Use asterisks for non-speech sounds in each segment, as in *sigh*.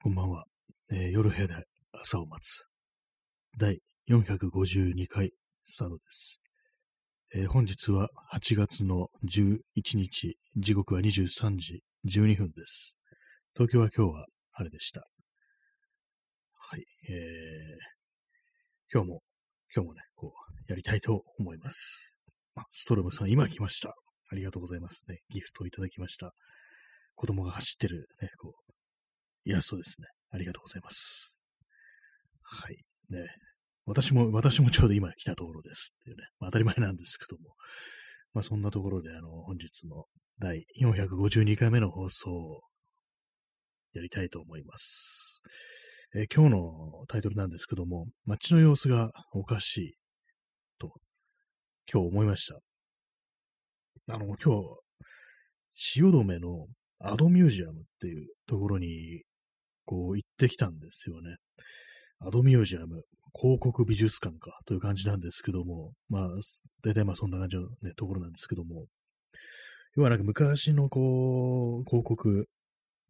こんばんは。えー夜部屋で朝を待つ。第452回スタートです。えー本日は8月の11日、時刻は23時12分です。東京は今日は晴れでした。はい。えー、今日も、今日もね、こう、やりたいと思います。あストロムさん、今来ました。ありがとうございますね。ギフトをいただきました。子供が走ってる、ね、こう、イラストですね。ありがとうございます。はい。ね。私も、私もちょうど今来たところですっていうね。まあ、当たり前なんですけども。まあそんなところで、あの、本日の第452回目の放送をやりたいと思います。えー今日のタイトルなんですけども、街の様子がおかしいと、今日思いました。あの、今日、汐留のアドミュージアムっていうところにこう行ってきたんですよね。アドミュージアム、広告美術館かという感じなんですけども、まあ、大体まあそんな感じのね、ところなんですけども、要はなんか昔のこう、広告、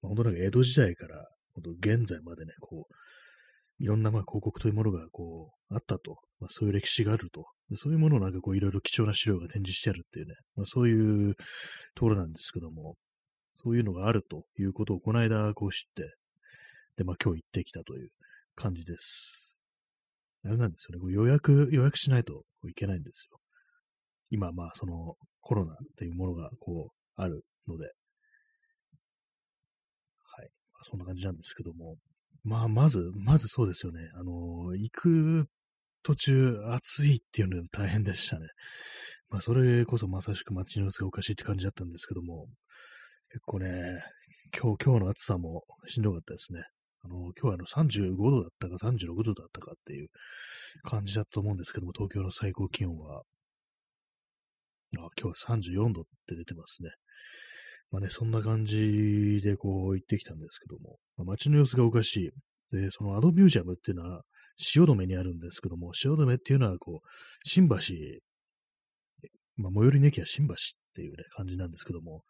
まあ、本当なんか江戸時代から、本当現在までね、こう、いろんなまあ広告というものがこう、あったと、まあ、そういう歴史があると、そういうものをなんかこういろいろ貴重な資料が展示してあるっていうね、まあ、そういうところなんですけども、そういうのがあるということをこの間こう知って、で、まあ今日行ってきたという感じです。あれなんですよね。予約、予約しないといけないんですよ。今、まあそのコロナっていうものがこうあるので。はい。まあ、そんな感じなんですけども。まあまず、まずそうですよね。あの行く途中暑いっていうのが大変でしたね。まあそれこそまさしく街の様子がおかしいって感じだったんですけども、結構ね、今日、今日の暑さもしんどかったですね。あの、今日はあの35度だったか36度だったかっていう感じだと思うんですけども、東京の最高気温は、あ今日は34度って出てますね。まあね、そんな感じでこう行ってきたんですけども、まあ、街の様子がおかしい。で、そのアドミュージアムっていうのは汐留にあるんですけども、汐留っていうのはこう、新橋、まあ、最寄りの駅は新橋っていうね、感じなんですけども、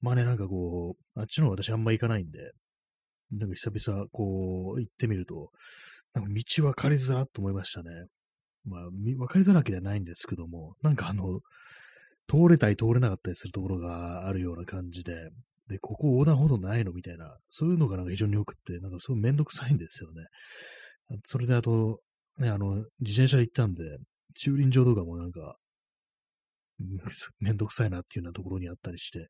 まあね、なんかこう、あっちの方私あんま行かないんで、なんか久々こう行ってみると、なんか道分かりづらっと思いましたね。まあ、分かりづらわけではないんですけども、なんかあの、通れたり通れなかったりするところがあるような感じで、で、ここ横断歩道ないのみたいな、そういうのがなんか非常に多くって、なんかすごいめんどくさいんですよね。それであと、ね、あの、自転車で行ったんで、駐輪場とかもなんか、*laughs* めんどくさいなっていうようなところにあったりして、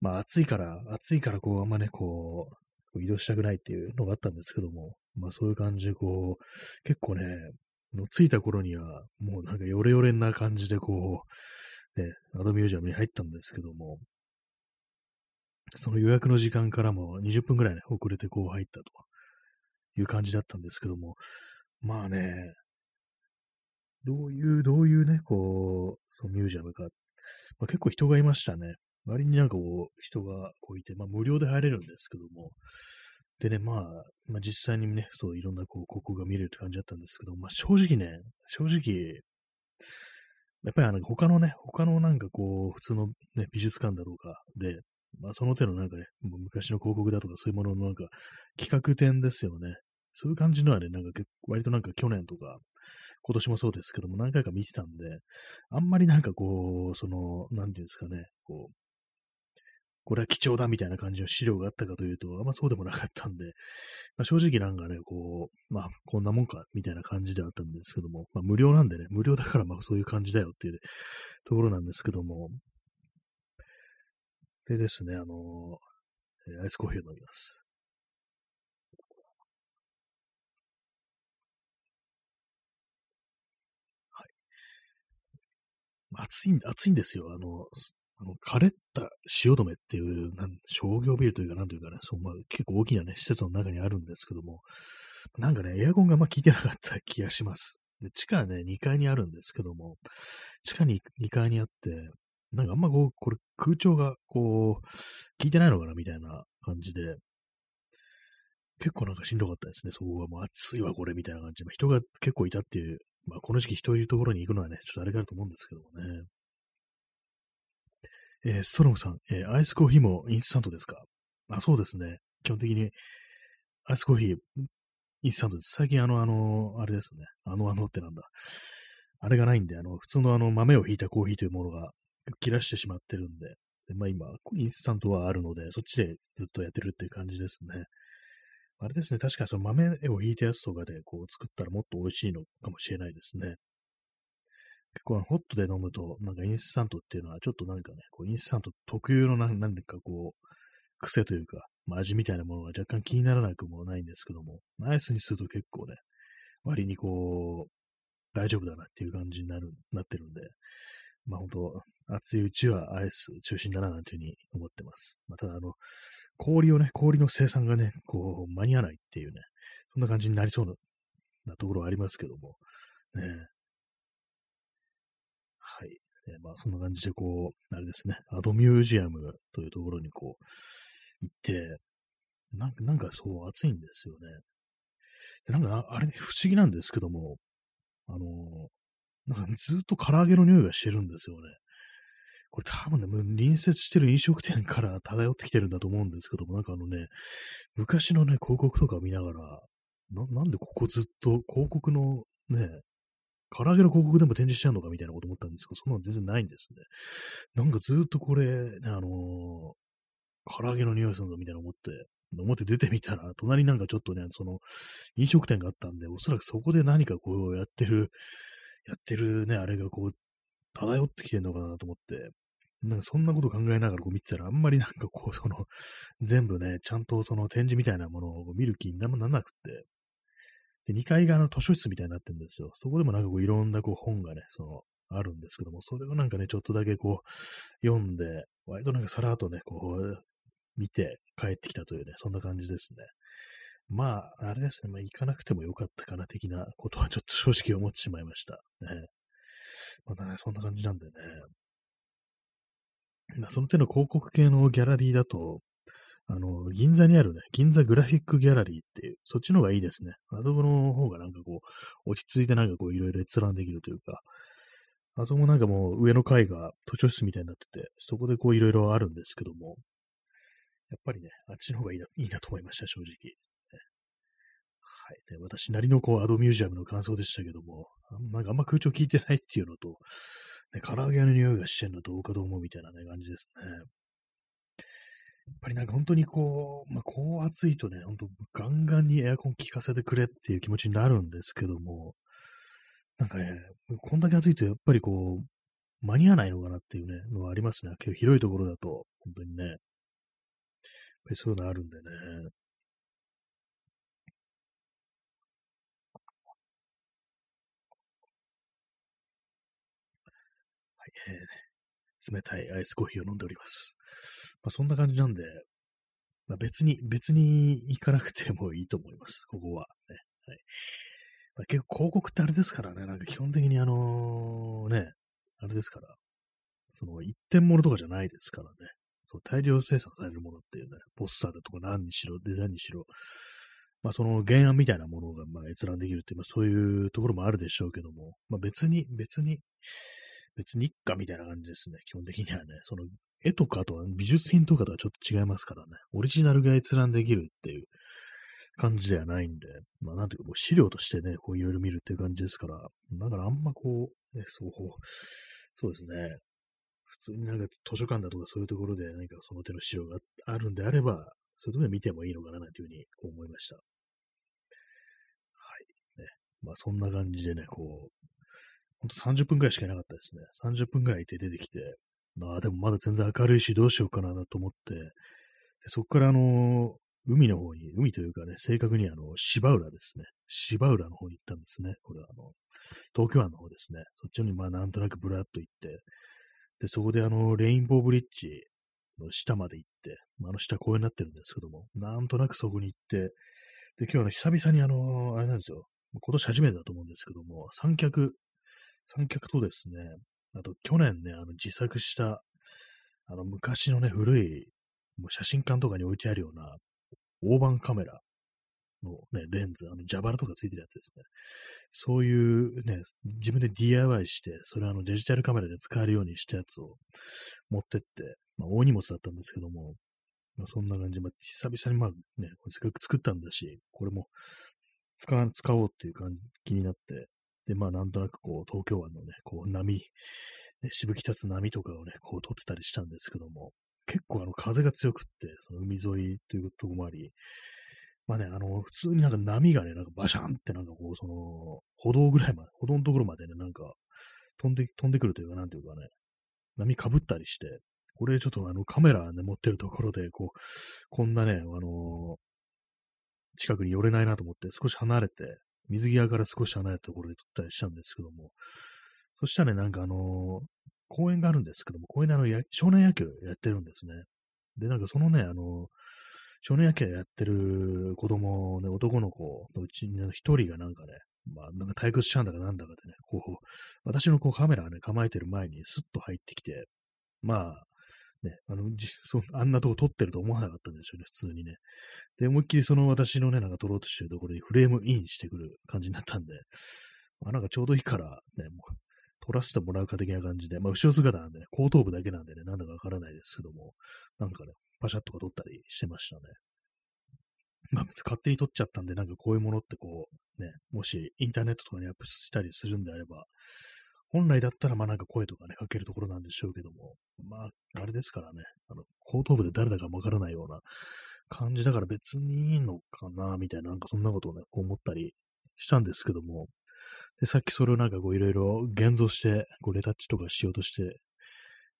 まあ暑いから、暑いからこう、あんまね、こう移動したくないっていうのがあったんですけども、まあそういう感じでこう、結構ね、の着いた頃には、もうなんかヨレヨレな感じでこう、ね、アドミュージアムに入ったんですけども、その予約の時間からも20分ぐらいね、遅れてこう入ったという感じだったんですけども、まあね、どういう、どういうね、こう、そのミュージアムか、まあ、結構人がいましたね。割になんかこう、人がこういて、まあ無料で入れるんですけども、でね、まあ、まあ実際にね、そういろんなこう、広告が見れるって感じだったんですけど、まあ正直ね、正直、やっぱりあの、他のね、他のなんかこう、普通のね、美術館だとかで、まあその手のなんかね、もう昔の広告だとかそういうもののなんか企画展ですよね。そういう感じのはね、なんか割となんか去年とか、今年もそうですけども何回か見てたんで、あんまりなんかこう、その、なんていうんですかね、こう、これは貴重だみたいな感じの資料があったかというと、あんまそうでもなかったんで、まあ、正直なんかね、こう、まあ、こんなもんか、みたいな感じではあったんですけども、まあ、無料なんでね、無料だからまあそういう感じだよっていうところなんですけども、でですね、あのアイスコーヒーを飲みます。暑い、暑いんですよ。あの、あの、枯れた汐留っていう、なん商業ビルというか、なんというかね、そうまあ、結構大きなね、施設の中にあるんですけども、なんかね、エアコンがあんま効いてなかった気がします。で地下ね、2階にあるんですけども、地下に2階にあって、なんかあんまこう、これ空調がこう、効いてないのかなみたいな感じで、結構なんかしんどかったですね。そこがもう暑いわ、これ、みたいな感じで。人が結構いたっていう、まあこの時期人いるところに行くのはね、ちょっとあれかなと思うんですけどもね。えーストロムさん、えーアイスコーヒーもインスタントですか？あ、そうですね。基本的にアイスコーヒー、インスタントです。最近あの、あの、あれですね。あのあのってなんだ。あれがないんで、あの、普通のあの豆をひいたコーヒーというものが切らしてしまってるんで、でまあ今、インスタントはあるので、そっちでずっとやってるっていう感じですね。あれですね、確かその豆をひいたやつとかでこう作ったらもっと美味しいのかもしれないですね。結構ホットで飲むと、なんかインスタントっていうのはちょっとなんかね、こうインスタント特有の何かこう、癖というか、まあ、味みたいなものが若干気にならなくもないんですけども、アイスにすると結構ね、割にこう、大丈夫だなっていう感じになる、なってるんで、まあ本当、暑いうちはアイス中心だななんていうふうに思ってます。まあ、ただあの、氷をね、氷の生産がね、こう、間に合わないっていうね、そんな感じになりそうなところはありますけども、ね、えまあ、そんな感じで、こう、あれですね、アドミュージアムというところにこう、行って、なんか、なんかそう暑いんですよね。で、なんか、あれ、不思議なんですけども、あのなんかずっと唐揚げの匂いがしてるんですよね。これ多分ね、もう隣接してる飲食店から漂ってきてるんだと思うんですけども、なんかあのね、昔のね、広告とか見ながら、ななんでここずっと広告のね、唐揚げの広告でも展示してあるのかみたいなこと思ったんですけど、そんなの全然ないんですね。なんかずっとこれ、あのー、唐揚げの匂いするぞみたいな思って、思って出てみたら、隣なんかちょっとね、その、飲食店があったんで、おそらくそこで何かこうやってる、やってるね、あれがこう、漂ってきてんのかなと思って、なんかそんなこと考えながらこう見てたら、あんまりなんかこう、その、全部ね、ちゃんとその展示みたいなものを見る気にならなくて、で、2階があの図書室みたいになってるんですよ。そこでもなんかこういろんなこう本がね、その、あるんですけども、それをなんかね、ちょっとだけこう、読んで、割となんかさらっとね、こう、見て帰ってきたというね、そんな感じですね。まあ、あれですね、まあ、行かなくてもよかったかな、的なことはちょっと正直思ってしまいました。ね。またね、そんな感じなんでね。まあ、その手の広告系のギャラリーだと、あの、銀座にあるね、銀座グラフィックギャラリーっていう、そっちの方がいいですね。あそこの方がなんかこう、落ち着いてなんかこういろいろ閲覧できるというか、あそこもなんかもう上の階が図書室みたいになってて、そこでこういろいろあるんですけども、やっぱりね、あっちの方がいいな、いいなと思いました、正直。はい、ね。私なりのこう、アドミュージアムの感想でしたけども、なんかあんま空調効いてないっていうのと、ね、唐揚げの匂いがしてんのどうかどうみたいなね、感じですね。やっぱりなんか本当にこう、まあ、こう暑いとね、本当ガンガンにエアコン効かせてくれっていう気持ちになるんですけども、なんかね、こんだけ暑いとやっぱりこう、間に合わないのかなっていうね、のはありますね。結構広いところだと、本当にね。やっぱりそういうのあるんでね。はい、えー、冷たいアイスコーヒーを飲んでおります。まあ、そんな感じなんで、まあ、別に、別に行かなくてもいいと思います。ここは、ね。はい。まあ、結構広告ってあれですからね、なんか基本的にあのね、あれですから、その一点物とかじゃないですからね。その大量生産されるものっていうね、ポスターだとか何にしろ、デザインにしろ、まあその原案みたいなものがまあ閲覧できるっていう、まあそういうところもあるでしょうけども、まあ別に、別に、別に一家みたいな感じですね。基本的にはね、その絵とかとは美術品とかとはちょっと違いますからね。オリジナルが閲覧できるっていう感じではないんで、まあなんていうかもう資料としてね、こういろいろ見るっていう感じですから、だからあんまこう、ね、そう、そうですね。普通になんか図書館だとかそういうところで何かその手の資料があるんであれば、そういうところで見てもいいのかなというふうに思いました。はい。ね。まあそんな感じでね、こう、ほんと30分くらいしかいなかったですね。30分くらいいて出てきて、まあでもまだ全然明るいしどうしようかなと思って、でそこからあの、海の方に、海というかね、正確にあの、芝浦ですね。芝浦の方に行ったんですね。これはあの、東京湾の方ですね。そっちにまあなんとなくブラッと行って、で、そこであの、レインボーブリッジの下まで行って、まあ、あの下公園になってるんですけども、なんとなくそこに行って、で、今日は、久々にあの、あれなんですよ。今年初めてだと思うんですけども、三脚三脚とですね、あと去年ね、あの自作した、あの昔のね、古い、もう写真館とかに置いてあるような大判カメラのね、レンズ、あの蛇腹とかついてるやつですね。そういうね、自分で DIY して、それあのデジタルカメラで使えるようにしたやつを持ってって、まあ大荷物だったんですけども、まあ、そんな感じで、まあ、久々にまあね、せっかく作ったんだし、これも使使おうっていう感じ気になって、で、まあなんとなくこう、東京湾のね、こう波、ね、しぶき立つ波とかをね、こう撮ってたりしたんですけども、結構あの風が強くって、その海沿いというところもあり、まあね、あの、普通になんか波がね、なんかバシャンってなんかこう、その、歩道ぐらいまで、歩道のところまでね、なんか、飛んで、飛んでくるというか、なんていうかね、波かぶったりして、これちょっとあのカメラね、持ってるところで、こう、こんなね、あのー、近くに寄れないなと思って少し離れて、水際から少し離れたところで撮ったりしたんですけども、そしたらね、なんかあのー、公園があるんですけども、公園であの、少年野球やってるんですね。で、なんかそのね、あのー、少年野球やってる子供ね、男の子のうちに一人がなんかね、まあ、なんか退屈したんだかなんだかでね、こう、私のこうカメラね、構えてる前にスッと入ってきて、まあ、ね、あの、*laughs* そあんなとこ撮ってると思わなかったんでしょうね、普通にね。で、思いっきりその私のね、なんか撮ろうとしてるところにフレームインしてくる感じになったんで、まあ、なんかちょうどいいから、ね、もう、撮らせてもらうか的な感じで、まあ、後ろ姿なんでね、後頭部だけなんでね、なんだかわからないですけども、なんかね、パシャッとか撮ったりしてましたね。まあ別に勝手に撮っちゃったんで、なんかこういうものってこう、ね、もしインターネットとかにアップしたりするんであれば、本来だったら、まあなんか声とかね、かけるところなんでしょうけども、まあ、あれですからね、あの、後頭部で誰だかわからないような感じだから別にいいのかな、みたいな、なんかそんなことをね、思ったりしたんですけども、で、さっきそれをなんかこういろいろ現像して、こうレタッチとかしようとして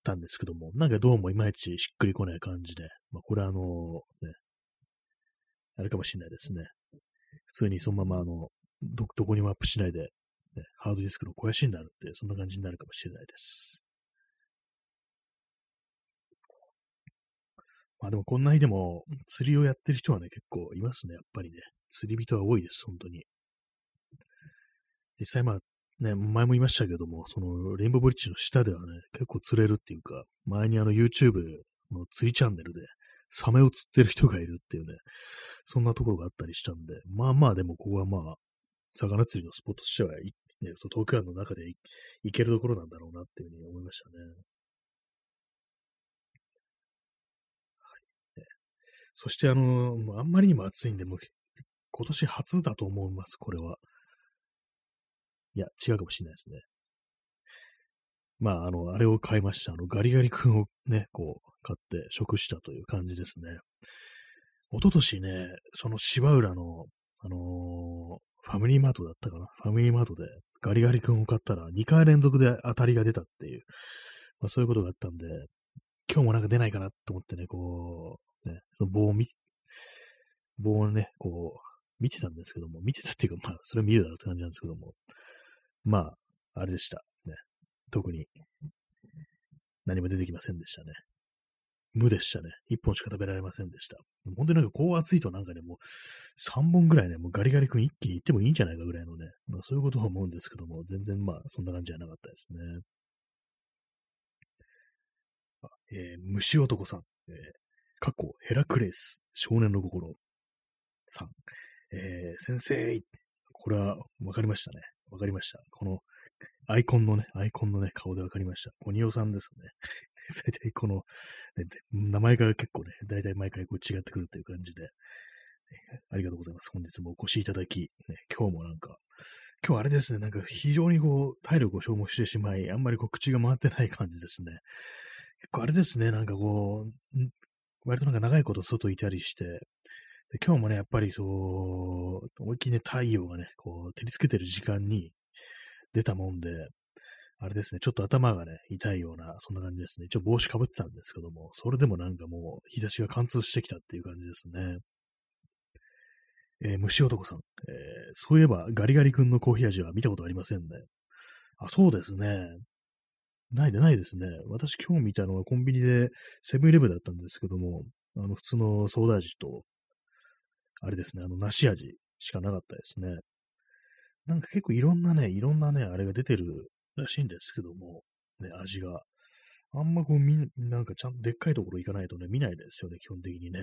たんですけども、なんかどうもいまいちしっくりこない感じで、まあこれはあの、ね、あれかもしれないですね。普通にそのままあの、ど、どこにもアップしないで、ね、ハードディスクの肥やしになるって、そんな感じになるかもしれないです。まあでもこんな日でも釣りをやってる人はね、結構いますね、やっぱりね。釣り人は多いです、本当に。実際まあ、ね、前も言いましたけども、そのレインボーブリッジの下ではね、結構釣れるっていうか、前にあの YouTube の釣りチャンネルで、サメを釣ってる人がいるっていうね、そんなところがあったりしたんで、まあまあでもここはまあ、魚釣りのスポットとしては、ね、その東京湾の中で行けるところなんだろうなっていうふうに思いましたね。はいね、そしてあの、あんまりにも暑いんで、もう今年初だと思います、これは。いや、違うかもしれないですね。まあ、あの、あれを買いました。あの、ガリガリ君をね、こう、買って食したという感じですね。一昨年ね、その芝浦の、あのー、ファミリーマートだったかな？ファミリーマートでガリガリ君を買ったら2回連続で当たりが出たっていう、まあ、そういうことがあったんで、今日もなんか出ないかなと思ってね、こう、ね、その棒を見、棒をね、こう、見てたんですけども、見てたっていうか、まあ、それ見るだろうって感じなんですけども、まあ、あれでした。ね。特に何も出てきませんでしたね。無でしたね。一本しか食べられませんでした。本当になんかこう暑いとなんかね、もう三本ぐらいね、もうガリガリ君一気に行ってもいいんじゃないかぐらいのね、まあそういうことを思うんですけども、全然まあそんな感じじゃなかったですね。えー、虫男さん、えー、過去ヘラクレス、少年の心さん、えー、先生、これはわかりましたね。わかりました。このアイコンのね、アイコンのね、顔でわかりました。コニオさんですね。*laughs* 大体この、ね、名前が結構ね、大体毎回こう違ってくるという感じで、ありがとうございます。本日もお越しいただき、ね、今日もなんか、今日あれですね、なんか非常にこう、体力を消耗してしまい、あんまりこう口が回ってない感じですね。結構あれですね、なんかこう、割となんか長いこと外いたりして、で今日もね、やっぱりそう、思いっきりね、太陽がね、こう、照りつけてる時間に出たもんで、あれですね、ちょっと頭がね、痛いような、そんな感じですね。一応帽子かぶってたんですけども、それでもなんかもう日差しが貫通してきたっていう感じですね。えー、虫男さん、えー、そういえばガリガリ君のコーヒー味は見たことありませんね。あ、そうですね。ないでないですね。私今日見たのはコンビニでセブンイレブンだったんですけども、あの普通のソーダ味と、あれですね、あの梨味しかなかったですね。なんか結構いろんなね、いろんなね、あれが出てるらしいんですけども、ね、味が。あんまこう、み、なんかちゃんとでっかいところ行かないとね、見ないですよね、基本的にね。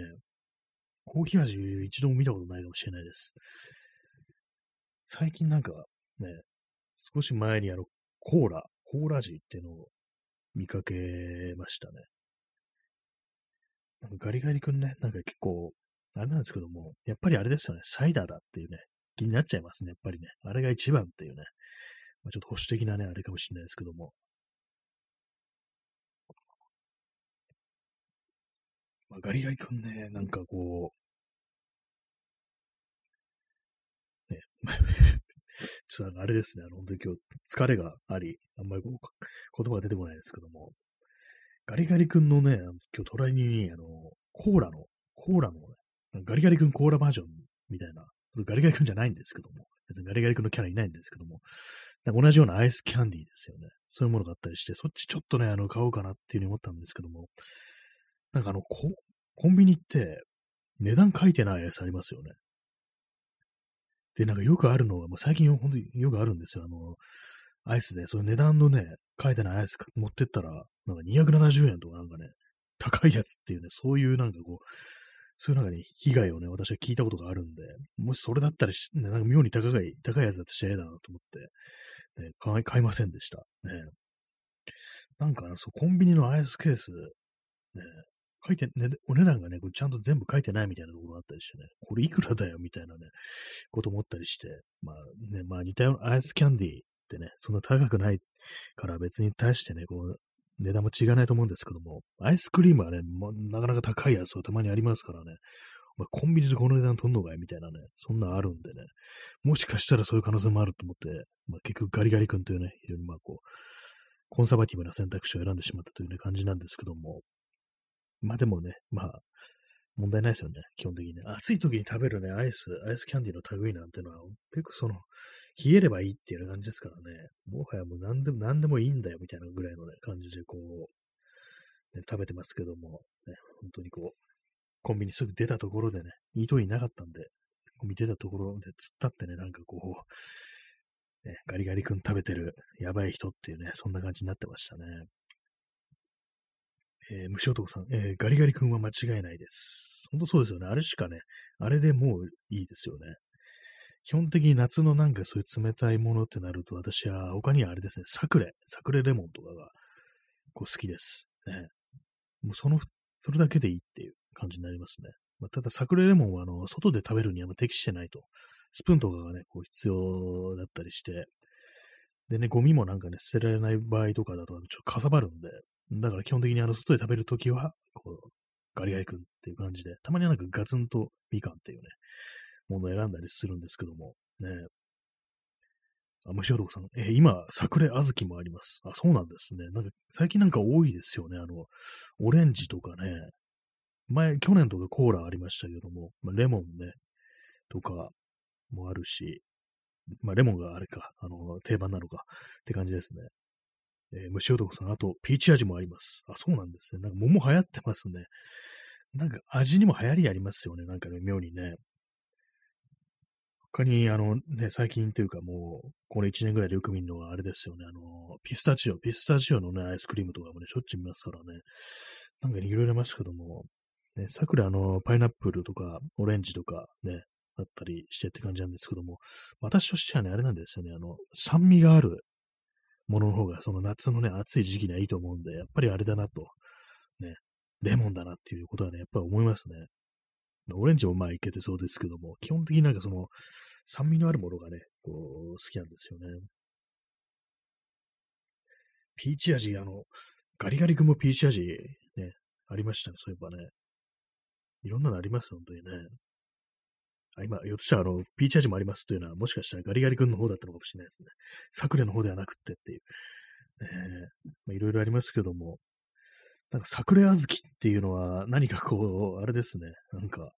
コーヒー味一度も見たことないかもしれないです。最近なんかね、少し前にあの、コーラ、コーラ味っていうのを見かけましたね。ガリガリ君ね、なんか結構、あれなんですけども、やっぱりあれですよね、サイダーだっていうね、気になっちゃいますね、やっぱりね。あれが一番っていうね。まあ、ちょっと保守的なね、あれかもしれないですけども。まあ、ガリガリ君ね、なんかこう、ね、*laughs* ちょっとあれですね、あの、本当に今日疲れがあり、あんまりこう言葉が出てこないですけども、ガリガリ君のね、今日隣に、あの、コーラの、コーラの、ね、ガリガリ君コーラバージョンみたいな、ガリガリ君じゃないんですけども、別にガリガリ君のキャラいないんですけども、なんか同じようなアイスキャンディーですよね。そういうものがあったりして、そっちちょっとね、あの、買おうかなっていうふうに思ったんですけども、なんかあの、コンビニって、値段書いてないアイスありますよね。で、なんかよくあるのは、もう最近本当によくあるんですよ。あの、アイスで、その値段のね、書いてないアイス持ってったら、なんか270円とかなんかね、*laughs* 高いやつっていうね、そういうなんかこう、そういうなんかね、被害をね、私は聞いたことがあるんで、もしそれだったら、ね、なんか妙に高い、高いやつだって嫌だなと思って、ね、買い買いませんでした。ね。なんか、そう、コンビニのアイスケース、ね、書いて、ね、お値段がね、これちゃんと全部書いてないみたいなところがあったりしてね、これいくらだよみたいなね、こと思ったりして、まあね、まあ似たようなアイスキャンディーってね、そんな高くないから別に対してね、こう、値段も違わないと思うんですけども、アイスクリームはね、まなかなか高いやつはたまにありますからね、まあ、コンビニでこの値段取んのかい？みたいなね、そんなあるんでね、もしかしたらそういう可能性もあると思って、まあ、結局ガリガリ君というね、非常にまあこう、コンサバティブな選択肢を選んでしまったというね、感じなんですけども、まあでもね、まあ、問題ないですよね、基本的にね。暑い時に食べるね、アイス、アイスキャンディーの類なんてのは、結構その、冷えればいいっていう感じですからね、もはやもう何でも何でもいいんだよみたいなぐらいのね、感じでこう、ね、食べてますけども、ね、本当にこう、コンビニすぐ出たところでね、いいといなかったんで、コンビニ出たところで突っ立ってね、なんかこう、ね、ガリガリ君食べてるやばい人っていうね、そんな感じになってましたね。えー、虫男さん、えー、ガリガリ君は間違いないです。本当そうですよね。あれしかね、あれでもういいですよね。基本的に夏のなんかそういう冷たいものってなると、私は他にはあれですね、サクレ、サクレレモンとかがこう好きです。ね。もうその、それだけでいいっていう感じになりますね。まあ、ただ、サクレモンはあの外で食べるには適してないと。スプーンとかがね、こう必要だったりして、でね、ゴミもなんかね、捨てられない場合とかだと、ちょっとかさばるんで、だから基本的にあの、外で食べるときは、こう、ガリガリ君っていう感じで、たまにはなんかガツンとみかんっていうね、ものを選んだりするんですけども、ね。あ、虫男さん、えー、今、桜小豆もあります。あ、そうなんですね。なんか、最近なんか多いですよね。あの、オレンジとかね。前、去年とかコーラありましたけども、まあ、レモンね、とかもあるし、まあ、レモンがあれか、あの、定番なのかって感じですね。えー、虫男さん、あと、ピーチ味もあります。あ、そうなんですね。なんか桃流行ってますね。なんか味にも流行りありますよね。なんかね、妙にね。他に、あのね、最近っていうかもう、この1年ぐらいでよく見るのはあれですよね。あの、ピスタチオ、ピスタチオのね、アイスクリームとかもね、しょっちゅう見ますからね。なんかね、いろいろありますけども、ね、桜あの、パイナップルとか、オレンジとかね、だったりしてって感じなんですけども、私としてはね、あれなんですよね。あの、酸味があるものの方が、その夏のね、暑い時期にはいいと思うんで、やっぱりあれだなと、ね、レモンだなっていうことはね、やっぱり思いますね。オレンジもまあいけてそうですけども、基本的になんかその、酸味のあるものがね、こう、好きなんですよね。ピーチ味、あの、ガリガリ君もピーチ味、ね、ありましたね、そういえばね。いろんなのあります、本当にね。あ今、よっとしたら、あの、ピーチ味もありますというのは、もしかしたらガリガリ君の方だったのかもしれないですね。サクレの方ではなくってっていうえ。まあ、いろいろありますけども、なんか、サクレ小豆っていうのは、何かこう、あれですね。なんか、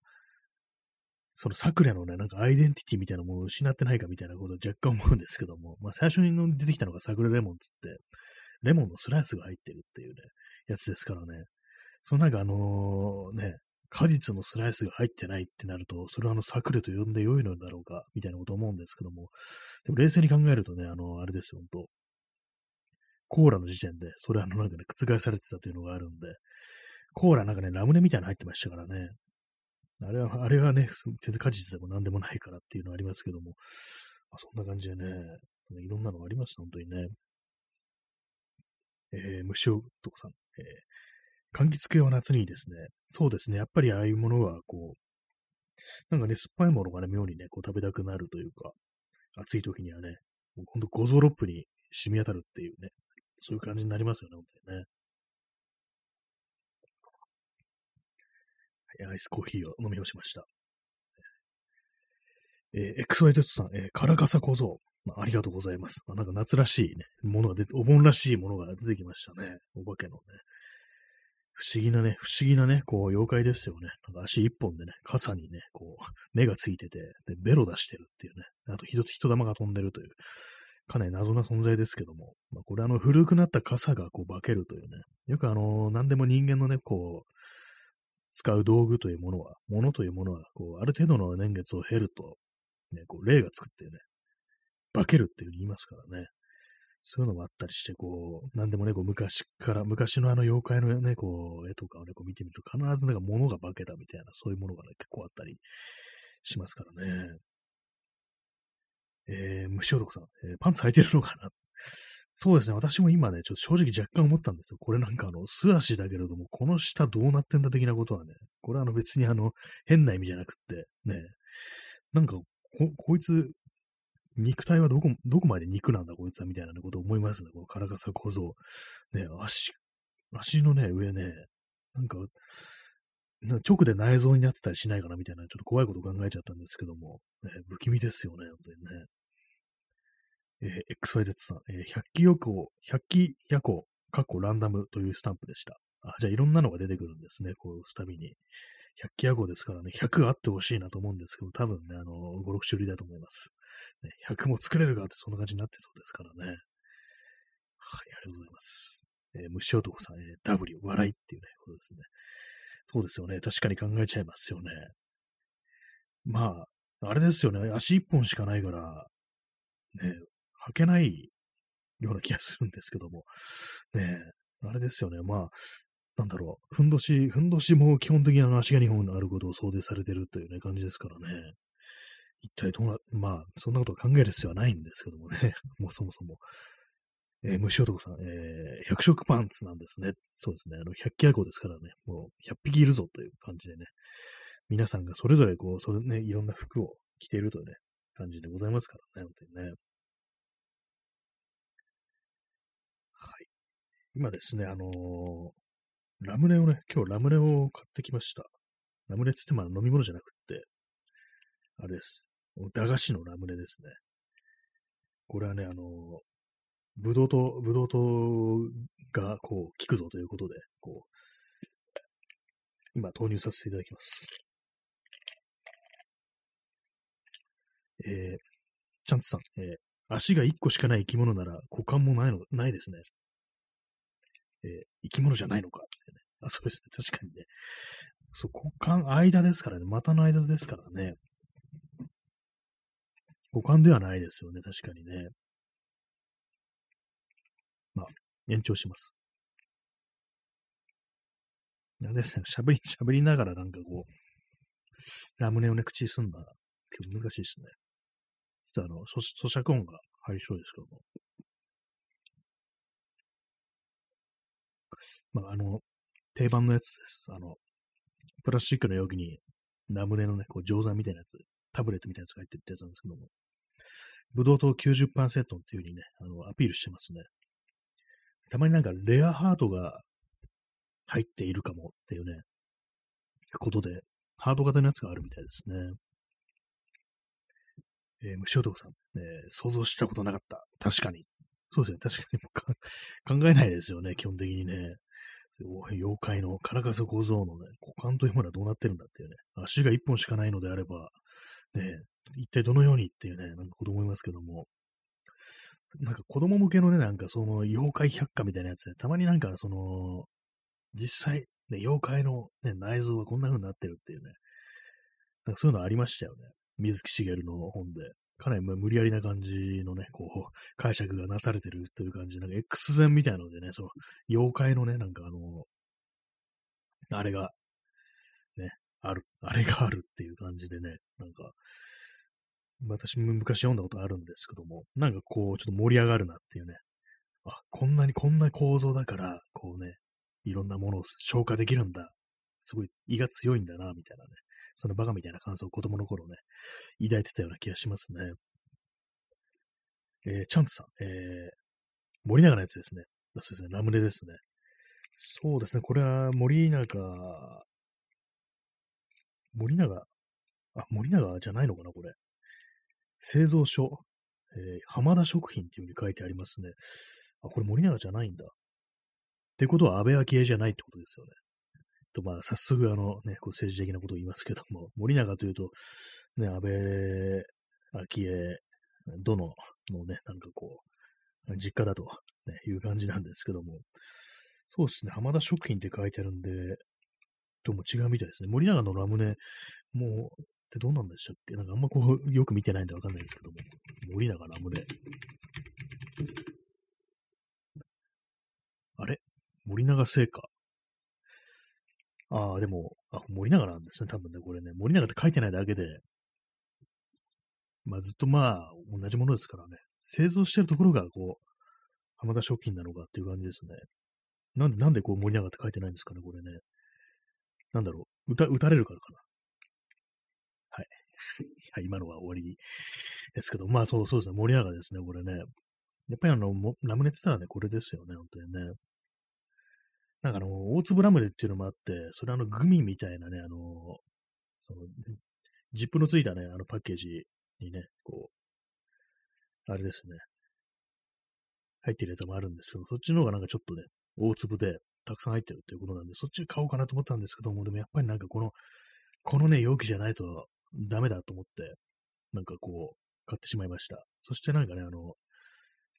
そのサクレのね、なんかアイデンティティみたいなものを失ってないかみたいなことを若干思うんですけども、まあ最初に出てきたのがサクレレモンつって、レモンのスライスが入ってるっていうね、やつですからね。そのなんかあのね、果実のスライスが入ってないってなると、それはあの、サクレと呼んで良いのだろうか、みたいなこと思うんですけども、でも冷静に考えるとね、あの、あれですよ、本当コーラの時点で、それはあの、なんかね、覆されてたというのがあるんで、コーラなんかね、ラムネみたいなの入ってましたからね、あれは、あれはね、手果実でも何でもないからっていうのはありますけども、まあ、そんな感じでね、いろんなのがあります、本当にね。えー、虫男さん、えー、柑橘系は夏にですね。そうですね。やっぱりああいうものは、こう、なんかね、酸っぱいものがね、妙にね、こう食べたくなるというか、暑い時にはね、もうほんと五臓六腑に染み当たるっていうね、そういう感じになりますよね、本当にね。はい、アイスコーヒーを飲み干しました。えー、XYZ さん、えー、カラカサ小僧。まあ、ありがとうございます。まあ、なんか夏らしいね、ものが出て、お盆らしいものが出てきましたね。お化けのね。不思議なね、不思議なね、こう、妖怪ですよね。なんか足一本でね、傘にね、こう、*laughs* 目がついてて、で、ベロ出してるっていうね。あと、人、人玉が飛んでるという、かなり謎な存在ですけども、まあ、これあの、古くなった傘がこう、化けるというね。よくあの、何でも人間のね、こう、使う道具というものは、ものというものは、こう、ある程度の年月を経ると、ね、こう、霊がつくっていうね、化けるっていうふうに言いますからね。そういうのもあったりして、こう、なんでもね、こう昔から、昔のあの妖怪のね、こう、絵とかをね、こう見てみると、必ずなんか物が化けたみたいな、そういうものがね、結構あったりしますからね。えー、虫男さん、えー、パンツ履いてるのかな？*laughs* そうですね、私も今ね、ちょっと正直若干思ったんですよ。これなんかあの、素足だけれども、この下どうなってんだ的なことはね、これあの別にあの、変な意味じゃなくって、ね、なんかこ、こいつ、肉体はどこ、どこまで肉なんだこいつはみたいなことを思いますね。このカラカサ小僧。ね、足、足のね、上ね、なんか、直で内臓になってたりしないかなみたいな、ちょっと怖いこと考えちゃったんですけども、ね、不気味ですよね、本当にね。えー、XYZ さん、えー、100機夜行、100機夜行、過去ランダムというスタンプでした。あ、じゃあいろんなのが出てくるんですね、こう、スタビに。100機夜行ですからね、100あってほしいなと思うんですけど、多分ね、あの、5、6種類だと思います。ね、100も作れるかってそんな感じになってそうですからね。はい、ありがとうございます。えー、虫男さん、えー、W、笑いっていうね、ことですね。そうですよね。確かに考えちゃいますよね。まあ、あれですよね。足一本しかないから、ね、履けないような気がするんですけども。ねあれですよね。まあ、なんだろう、ふんどし、ふんどしも基本的にあの足が2本あることを想定されてるというね、感じですからね。一体どうな、まあ、そんなことを考える必要はないんですけどもね。*laughs* もうそもそも。えー、虫男さん、えー、百色パンツなんですね。そうですね。あの、百鬼夜行ですからね。もう、百匹いるぞという感じでね。皆さんがそれぞれこう、それね、いろんな服を着ているというね、感じでございますからね、本当にね。はい。今ですね、あのー、ラムネをね、今日ラムネを買ってきました。ラムネって言っても飲み物じゃなくって、あれです。駄菓子のラムネですね。これはね、あの、ぶどうと、ぶどうとが、こう、効くぞということで、こう、今投入させていただきます。えー、チャンツさん、えー、足が1個しかない生き物なら股間もないの、ないですね。えー、生き物じゃないのかってね。あ、そうですね。確かにね。そう、股間、間ですからね。股の間ですからね。股間ではないですよね。確かにね。まあ、延長します。いやですね。喋り、*laughs* 喋りながらなんかこう、ラムネをね、口にすんだら結構難しいですね。ちょっとあの、咀嚼音が入りそうですけども。まあ、あの、定番のやつです。あの、プラスチックの容器にラムネのね、こう、錠剤みたいなやつ、タブレットみたいなやつが入ってるってやつなんですけども、ブドウ糖90%っていう風にね、あの、アピールしてますね。たまになんかレアハートが入っているかもっていうね、ことで、ハート型のやつがあるみたいですね。えー、虫男さん、えー、想像したことなかった。確かに。そうですね。確かに考えないですよね。基本的にね。妖怪のカラカス小僧のね、股間というものはどうなってるんだっていうね。足が一本しかないのであれば、ね、一体どのようにっていうね、なんか子供いますけども、なんか子供向けのね、なんかその妖怪百科みたいなやつで、たまになんかその、実際、ね、妖怪の、ね、内臓がこんな風になってるっていうね、なんかそういうのありましたよね。水木しげるの本で。かなり無理やりな感じのね、こう、解釈がなされてるという感じなんか X 線みたいなのでね、その、妖怪のね、なんかあの、あれが、ね、ある、あれがあるっていう感じでね、なんか、私も昔読んだことあるんですけども、なんかこう、ちょっと盛り上がるなっていうね。あ、こんなにこんな構造だから、こうね、いろんなものを消化できるんだ。すごい胃が強いんだな、みたいなね。そのバカみたいな感想を子供の頃ね、抱いてたような気がしますね。えー、チャンツさん、えー、森永のやつですね。そうですね、ラムネですね。そうですね、これは森永、森永、あ、森永じゃないのかな、これ。製造所、えー、浜田食品っていう風に書いてありますね。あ、これ森永じゃないんだ。ってことは安倍昭恵じゃないってことですよね。と、まあ、早速、あのね、こう政治的なことを言いますけども、森永というと、ね、安倍昭恵殿のね、なんかこう、実家だと、ね、いう感じなんですけども、そうですね、浜田食品って書いてあるんで、とも違うみたいですね。森永のラムネ、もう、ってどうなんでしたっけ？なんかあんまこう、よく見てないんでわかんないですけども、森永ラムネ。あれ？森永製菓？ああ、でも、あ、森永なんですね。多分ね、これね、森永って書いてないだけで、まあずっとまあ、同じものですからね。製造してるところが、こう、浜田食品なのかっていう感じですね。なんで、なんでこう森永って書いてないんですかね、これね。なんだろう、打た、打たれるからかな。はい。*laughs* はい、今のは終わりですけど、まあそうそうですね、森永ですね、これね。やっぱりあの、ラムネって言ったらね、これですよね、本当にね。なんかあの、大粒ラムネっていうのもあって、それあの、グミみたいなね、あの、その、ジップのついたね、あのパッケージにね、こう、あれですね、入ってるやつもあるんですけど、そっちの方がなんかちょっとね、大粒でたくさん入ってるっていうことなんで、そっち買おうかなと思ったんですけども、でもやっぱりなんかこの、このね、容器じゃないとダメだと思って、なんかこう、買ってしまいました。そしてなんかね、あの、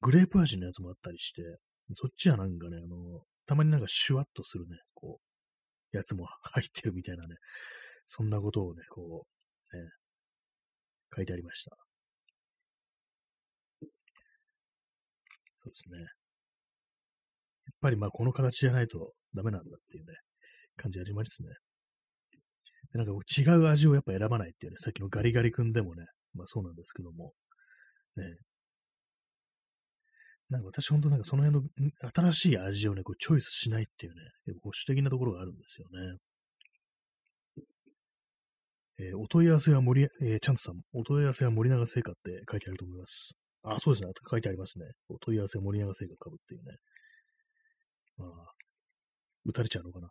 グレープ味のやつもあったりして、そっちはなんかね、あの、たまになんかシュワッとするね、こう、やつも入ってるみたいなね、そんなことをね、こう、ね、書いてありました。そうですね。やっぱりまあこの形じゃないとダメなんだっていうね、感じありますね。でなんか違う味をやっぱ選ばないっていうね、さっきのガリガリ君でもね、まあそうなんですけども、ね。なんか私本当なんかその辺の新しい味をね、こうチョイスしないっていうね、結構保守的なところがあるんですよね。えー、お問い合わせは森、えー、チャンスさん、お問い合わせは森永製菓って書いてあると思います。あ、そうですね。書いてありますね。お問い合わせは森永製菓株っていうね。まあ、打たれちゃうのかな。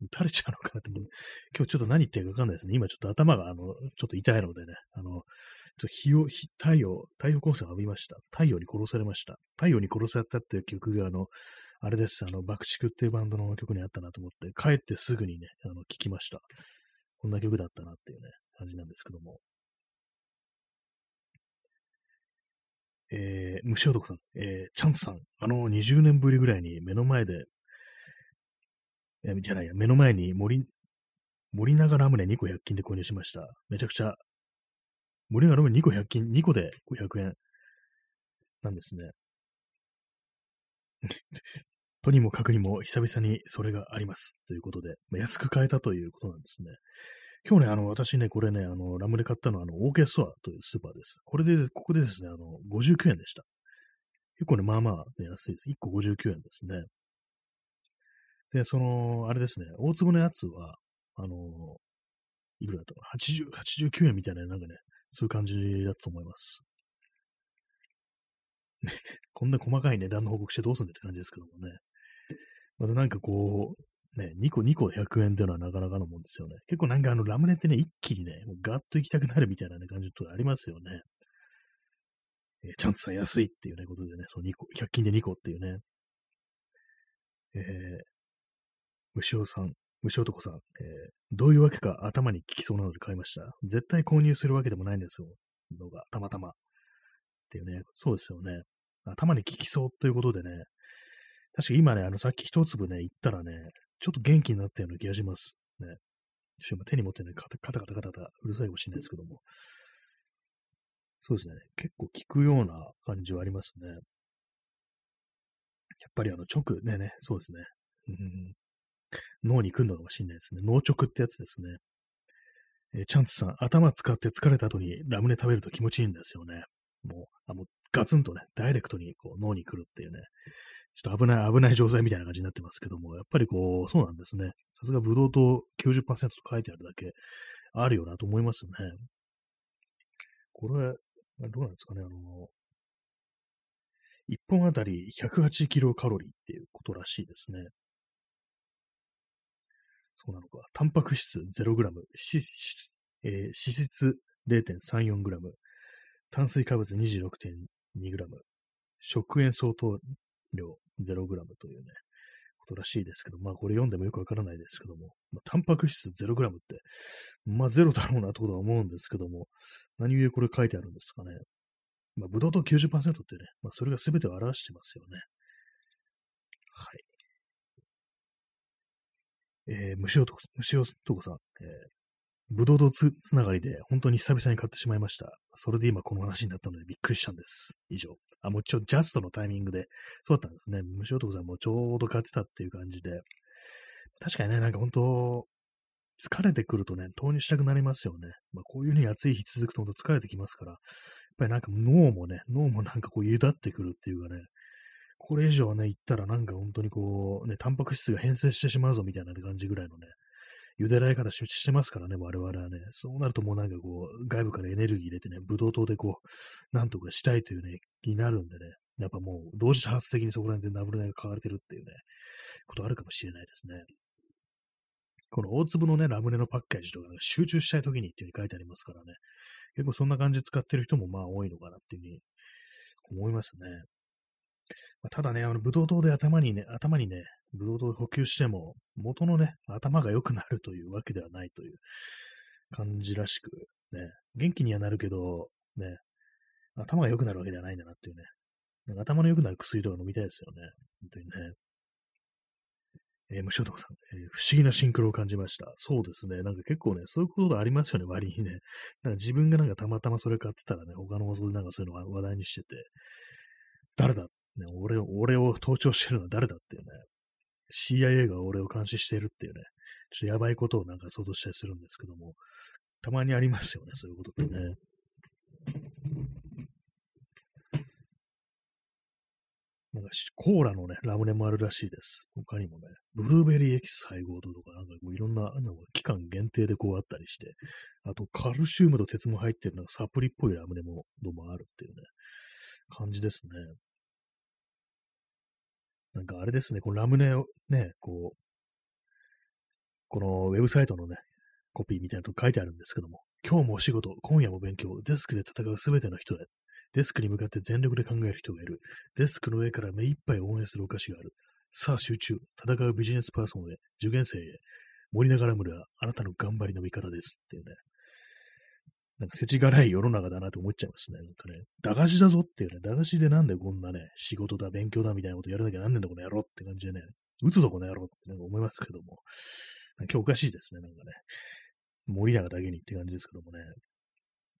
打たれちゃうのかなって、今日ちょっと何言ってるかわかんないですね。今ちょっと頭が、あの、ちょっと痛いのでね、あの、ちょっと日を、太陽、太陽光線を浴びました。太陽に殺されました。太陽に殺されたっていう曲が、あの、あれです。あの、爆竹っていうバンドの曲にあったなと思って、帰ってすぐにね、あの、聞きました。こんな曲だったなっていうね、感じなんですけども。えー、虫男さん、えー、チャンスさん、あの20年ぶりぐらいに目の前で、えー、じゃないや、目の前に森、森永ラムネ2個100均で購入しました。めちゃくちゃ、森永ラムネ2個100均、2個で500円なんですね。*laughs* とにもかくにも久々にそれがあります。ということで、まあ、安く買えたということなんですね。今日ね、あの、私ね、これね、あの、ラムネ買ったのは、あの、オーケストアというスーパーです。これで、ここでですね、あの、59円でした。結構ね、まあまあ、ね、安いです。1個59円ですね。で、その、あれですね、大粒のやつは、あの、いくらだったかな ?80、89円みたいな、なんかね、そういう感じだったと思います。*laughs* こんな細かい値段の報告してどうすんだって感じですけどもね。またなんかこう、ね、2個2個100円っていうのはなかなかのもんですよね。結構なんかあのラムネってね、一気にね、もうガッと行きたくなるみたいな、ね、感じとありますよね。えー、チャンスさん安いっていうね、ことでね、そう2個、100均で2個っていうね。えー、虫尾さん、虫男さん、えー、どういうわけか頭に効きそうなので買いました。絶対購入するわけでもないんですよ。のが、たまたま。っていうね、そうですよね。頭に効きそうということでね、確か今ね、あの、さっき一粒ね、言ったらね、ちょっと元気になったような気がします。ね。ちょっと手に持ってね、カタカタカタカタうるさいかもしれないですけども。そうですね。結構効くような感じはありますね。やっぱりあの、直、ねね、そうですね。うん、脳に来るのかもしれないですね。脳直ってやつですね。えー、チャンツさん、頭使って疲れた後にラムネ食べると気持ちいいんですよね。もう、あの、ガツンとね、ダイレクトにこう脳に来るっていうね、ちょっと危ない、危ない錠剤みたいな感じになってますけども、やっぱりこう、そうなんですね。さすがブドウ糖90%と書いてあるだけあるよなと思いますね。これ、どうなんですかね、あの、1本あたり108キロカロリーっていうことらしいですね。そうなのか。タンパク質 0g、脂質、えー、脂質 0.34g、炭水化物 26.2g、食塩相当量 0g というね、ことらしいですけど、まあこれ読んでもよくわからないですけども、まあ、タンパク質 0g って、まあゼロだろうなとことは思うんですけども、何故これ書いてあるんですかね。まあ、ブドウ糖90%ってね、まあ、それが全てを表してますよね。はい。えー、虫男、虫男さん、えー、ブドウ糖つつながりで本当に久々に買ってしまいました。それで今この話になったのでびっくりしたんです。以上。あ、もうちょ、ジャストのタイミングで、そうだったんですね。虫男さんもちょうど買ってたっていう感じで。確かにね、なんか本当、疲れてくるとね、投入したくなりますよね。まあ、こういうふうに暑い日続くと本当疲れてきますから、やっぱりなんか脳もね、脳もなんかこう、ゆだってくるっていうかね、これ以上ね、行ったらなんか本当にこう、ね、タンパク質が変性してしまうぞみたいな感じぐらいのね、茹でられ方周知してますからね、我々はね。そうなるともうなんかこう、外部からエネルギー入れてね、ブドウ糖でこう、なんとかしたいというね、気になるんでね、やっぱもう同時多発的にそこら辺でナブルネが買われてるっていうね、ことあるかもしれないですね。この大粒のね、ラムネのパッケージとか、集中したい時にっていう風に書いてありますからね、結構そんな感じで使ってる人もまあ多いのかなっていうふうに思いますね。まあ、ただね、あの、ブドウ糖で頭にね、頭にね、ブドウ糖を補給しても、元のね、頭が良くなるというわけではないという感じらしく、ね、元気にはなるけど、ね、頭が良くなるわけではないんだなっていうね。なんか頭の良くなる薬とか飲みたいですよね。本当にね。えー、虫男さん、えー、不思議なシンクロを感じました。そうですね。なんか結構ね、そういうことありますよね、割にね。なんか自分がなんかたまたまそれ買ってたらね、他の放送でなんかそういうの話題にしてて、誰だね、俺を、俺を盗聴してるのは誰だっていうね、CIA が俺を監視しているっていうね、ちょっとやばいことをなんか想像したりするんですけども、たまにありますよね、そういうことってね。なんかコーラのね、ラムネもあるらしいです。他にもね、ブルーベリーエキス配合とか、なんかこういろんな、なんか期間限定でこうあったりして、あとカルシウムと鉄も入ってるなんかサプリっぽいラムネもどもあるっていうね、感じですね。なんかあれですね、このラムネをね、こう、このウェブサイトのね、コピーみたいなと書いてあるんですけども、今日もお仕事、今夜も勉強、デスクで戦うすべての人へ、デスクに向かって全力で考える人がいる、デスクの上から目いっぱい応援するお菓子がある、さあ集中、戦うビジネスパーソンへ、受験生へ、森永ラムネはあなたの頑張りの味方ですっていうね、なんか世知辛い世の中だなと思っちゃいますね。なんかね、駄菓子だぞっていうね、駄菓子でなんでこんなね、仕事だ、勉強だみたいなことやらなきゃなんねんだこの野郎って感じでね、打つぞこの野郎ってなんか思いますけども、今日おかしいですね、なんかね。森永だけにって感じですけどもね。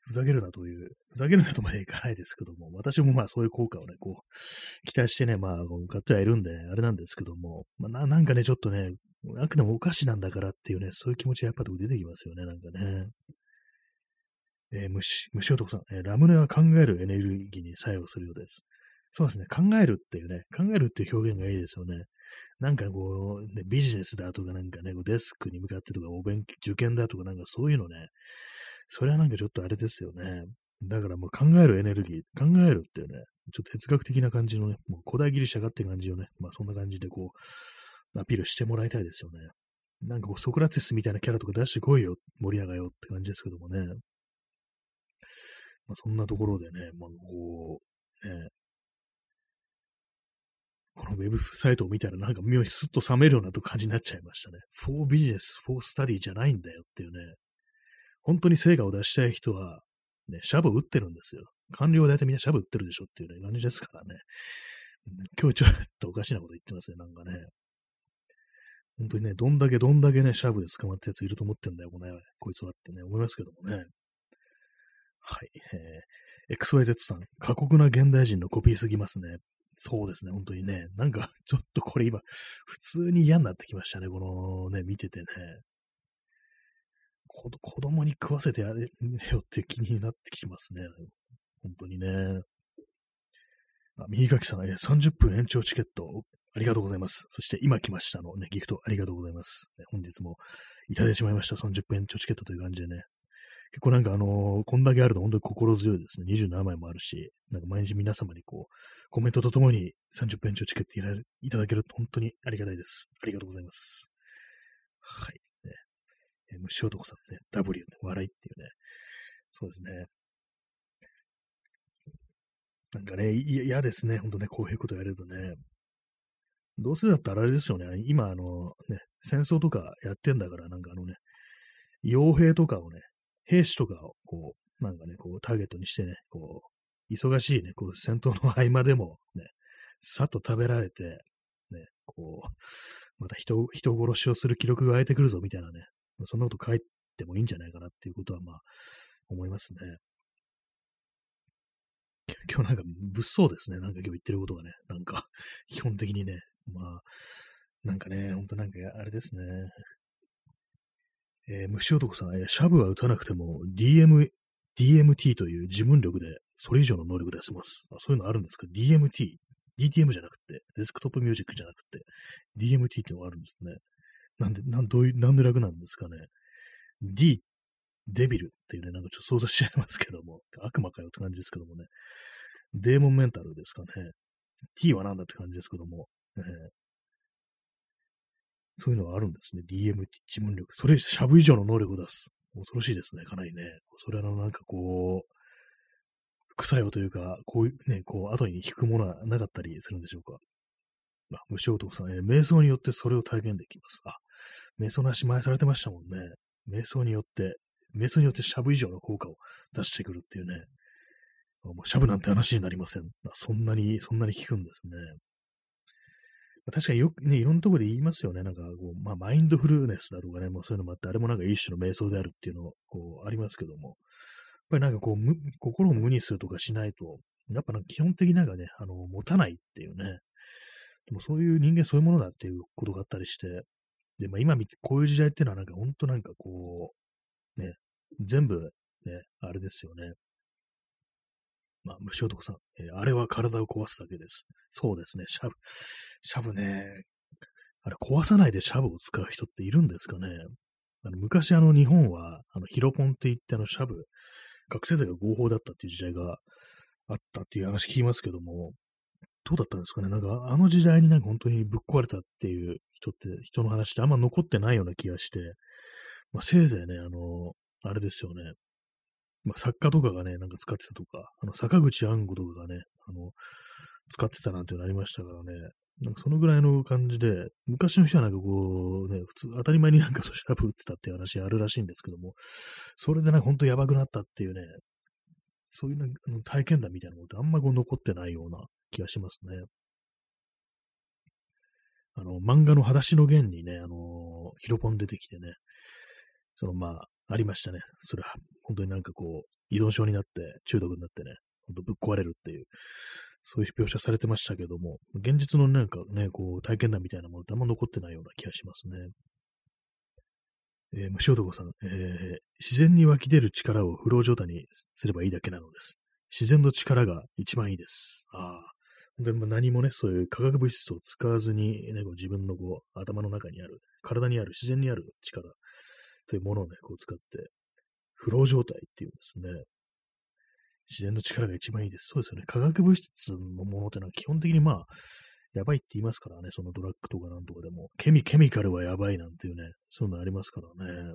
ふざけるなという、ふざけるなとまでいかないですけども、私もまあそういう効果をね、こう、期待してね、まあ、買ってはいるんで、あれなんですけども、まあな、んかね、ちょっとね、あくでもお菓子なんだからっていうね、そういう気持ちがやっぱり出てきますよね、なんかね。えー、虫、虫男さん、えー、ラムネは考えるエネルギーに作用するようです。そうですね、考えるっていうね、考えるっていう表現がいいですよね。なんかこう、ね、ビジネスだとかなんかね、デスクに向かってとか、お勉強、受験だとかなんかそういうのね、それはなんかちょっとあれですよね。だからもう考えるエネルギー、考えるっていうね、ちょっと哲学的な感じのね、もう古代ギリシャがって感じをね、まあそんな感じでこう、アピールしてもらいたいですよね。なんかこう、ソクラテスみたいなキャラとか出してこいよ、森永よって感じですけどもね。まあ、そんなところでね、まあ、こう、ね、このウェブサイトを見たらなんか妙にスッと冷めるような感じになっちゃいましたね。for business, for study じゃないんだよっていうね。本当に成果を出したい人は、ね、シャブ打ってるんですよ。官僚は大体みんなシャブ打ってるでしょっていうね、感じですからね。今日ちょっとおかしなこと言ってますね、なんかね。本当にね、どんだけどんだけね、シャブで捕まったやついると思ってんだよ、この、ねこいつはってね、思いますけどもね。はい。えー、XYZ さん、過酷な現代人のコピーすぎますね。そうですね、本当にね。なんか、*laughs* ちょっとこれ今、普通に嫌になってきましたね、このね、見ててね。子供に食わせてやれよって気になってきますね。本当にね。あ、右書きさん、え30分延長チケット。ありがとうございます。そして今来ましたのね、ギフトありがとうございます。本日もいただいてしまいました。30分超チケットという感じでね。結構なんかあのー、こんだけあると本当に心強いですね。27枚もあるし、なんか毎日皆様にこう、コメントとともに30分超チケットいただけると本当にありがたいです。ありがとうございます。はい。ね、え虫男さんね、W で笑いっていうね。そうですね。なんかね、嫌ですね。ほんとね、こういうことやれるとね。どうせだったらあれですよね。今、あの、ね、戦争とかやってんだから、なんかあのね、傭兵とかをね、兵士とかを、こう、なんかね、こう、ターゲットにしてね、こう、忙しいね、こう、戦闘の合間でも、ね、さっと食べられて、ね、こう、また人、人殺しをする記録が空いてくるぞ、みたいなね、そんなこと書いてもいいんじゃないかなっていうことは、まあ、思いますね。今日なんか物騒ですね。なんか今日言ってることがね。なんか、基本的にね。まあ、なんかね、ほんとなんかあれですね。えー、虫男さん、え、シャブは打たなくても DM、DMT という自分力でそれ以上の能力出せます。あそういうのあるんですか ?DMT。DTM じゃなくて、デスクトップミュージックじゃなくて、DMT ってのがあるんですね。なんで、なん、どういう、なんで楽なんですかね？D デビルっていうね、なんかちょっと想像しちゃいますけども、悪魔かよって感じですけどもね、デーモンメンタルですかね。T は何だって感じですけども、ね、そういうのがあるんですね。DMT 自分力。それ、シャブ以上の能力を出す。恐ろしいですね、かなりね。それのなんかこう、副作用というか、こういうね、こう、後に引くものはなかったりするんでしょうか。あ、虫男さん、えー、瞑想によってそれを体験できます。あ、瞑想の話前されてましたもんね。瞑想によってメスによってシャブ以上の効果を出してくるっていうね。もうシャブなんて話になりません。そんなに、そんなに効くんですね。確かによくね、いろんなところで言いますよね。なんかこう、まあ、マインドフルネスだとかね、もうそういうのもあって、あれもなんか一種の瞑想であるっていうの、こう、ありますけども。やっぱりなんかこう、無心を無にするとかしないと、やっぱなんか基本的になんかね、あの、持たないっていうね。でもそういう人間そういうものだっていうことがあったりして、で、まあ今見て、こういう時代っていうのはなんか本当なんかこう、ね、全部、ね、あれですよね。まあ、虫男さん、えー、あれは体を壊すだけです。そうですね、シャブ、シャブね、あれ壊さないでシャブを使う人っているんですかね。あの昔あの日本は、あのヒロポンって言ってあのシャブ、覚醒剤が合法だったっていう時代があったっていう話聞きますけども、どうだったんですかねなんかあの時代になんか本当にぶっ壊れたっていう人って、人の話ってあんま残ってないような気がして、まあ、せいぜいね、あの、あれですよね。まあ、作家とかがね、なんか使ってたとか、あの、坂口安吾とかがね、あの、使ってたなんていうのありましたからね、なんかそのぐらいの感じで、昔の人はなんかこう、ね、普通、当たり前になんかそうしらぶ打ってたっていう話あるらしいんですけども、それでなんか本当やばくなったっていうね、そういうあの体験談みたいなものってあんまこう残ってないような気がしますね。あの、漫画の裸足の弦にね、あのヒロポン出てきてね、そのまあ、ありましたね。それは、本当になんかこう、依存症になって、中毒になってね、ほんとぶっ壊れるっていう、そういう描写されてましたけども、現実のなんかね、こう、体験談みたいなものってあんま残ってないような気がしますね。えー、虫男さん、えー、自然に湧き出る力をフロー状態にすればいいだけなのです。自然の力が一番いいです。ああ。でも何もね、そういう化学物質を使わずに、ね、こう自分のこう頭の中にある、体にある、自然にある力、というものをね、こう使って、フロー状態っていうんですね。自然の力が一番いいです。そうですよね。化学物質のものってのは基本的にまあ、やばいって言いますからね。そのドラッグとかなんとかでも。ケミ、ケミカルはやばいなんていうね、そういうのありますからね。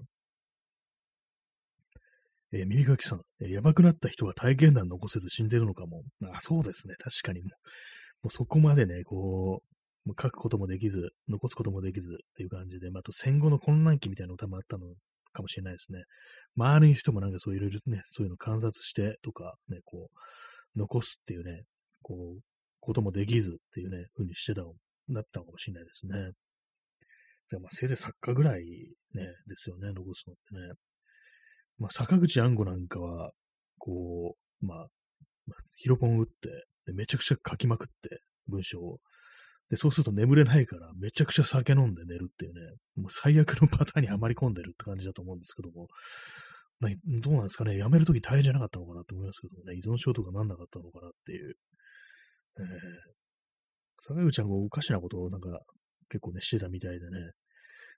えー、耳かきさん、えー、やばくなった人は体験談残せず死んでるのかも。あ、そうですね。確かにもう、もうそこまでね、こうもう書くこともできず、残すこともできずっていう感じで、まあ、あと戦後の混乱期みたいなの多分あったのかもしれないですね。周りの人もなんかそういろいろね、そういうの観察してとか、ね、こう、残すっていうね、こう、こともできずっていうね、風にしてたの、なったのかもしれないですね。でまあ、せいぜい作家ぐらいね、ですよね、残すのってね。まあ、坂口安吾なんかは、こう、まあ、まあ、ヒロポン打って、めちゃくちゃ書きまくって、文章を。で、そうすると眠れないから、めちゃくちゃ酒飲んで寝るっていうね、もう最悪のパターンにはまり込んでるって感じだと思うんですけども、どうなんですかね、やめるとき大変じゃなかったのかなと思いますけどもね、依存症とかなんなかったのかなっていう。えー、坂口はこうおかしなことをなんか結構ね、してたみたいでね、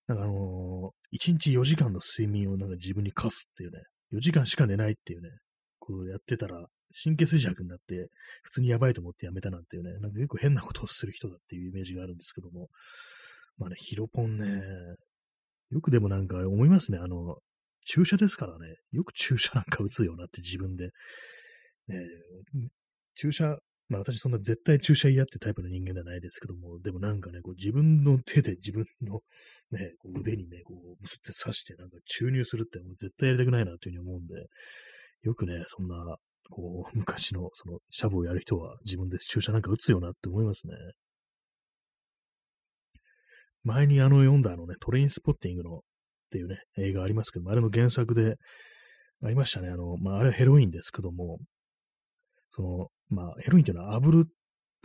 なんかあのー、1日4時間の睡眠をなんか自分に課すっていうね、4時間しか寝ないっていうね、こうやってたら、神経衰弱になって、普通にやばいと思ってやめたなんていうね、なんか結構変なことをする人だっていうイメージがあるんですけども、まあね、ヒロポンね、よくでもなんか思いますね、あの、注射ですからね、よく注射なんか打つよなって自分で。ね、注射まあ私そんな絶対注射嫌ってタイプの人間ではないですけども、でもなんかね、こう自分の手で自分のね、こう腕にね、こう、ぶすって刺してなんか注入するってもう絶対やりたくないなというふうに思うんで、よくね、そんな、こう、*laughs* 昔のそのシャブをやる人は自分で注射なんか打つよなって思いますね。前にあの読んだあのね、トレインスポッティングのっていうね、映画ありますけども、あれの原作でありましたね。あの、まああれはヘロインですけども、その、まあ、ヘロインっていうのは炙る、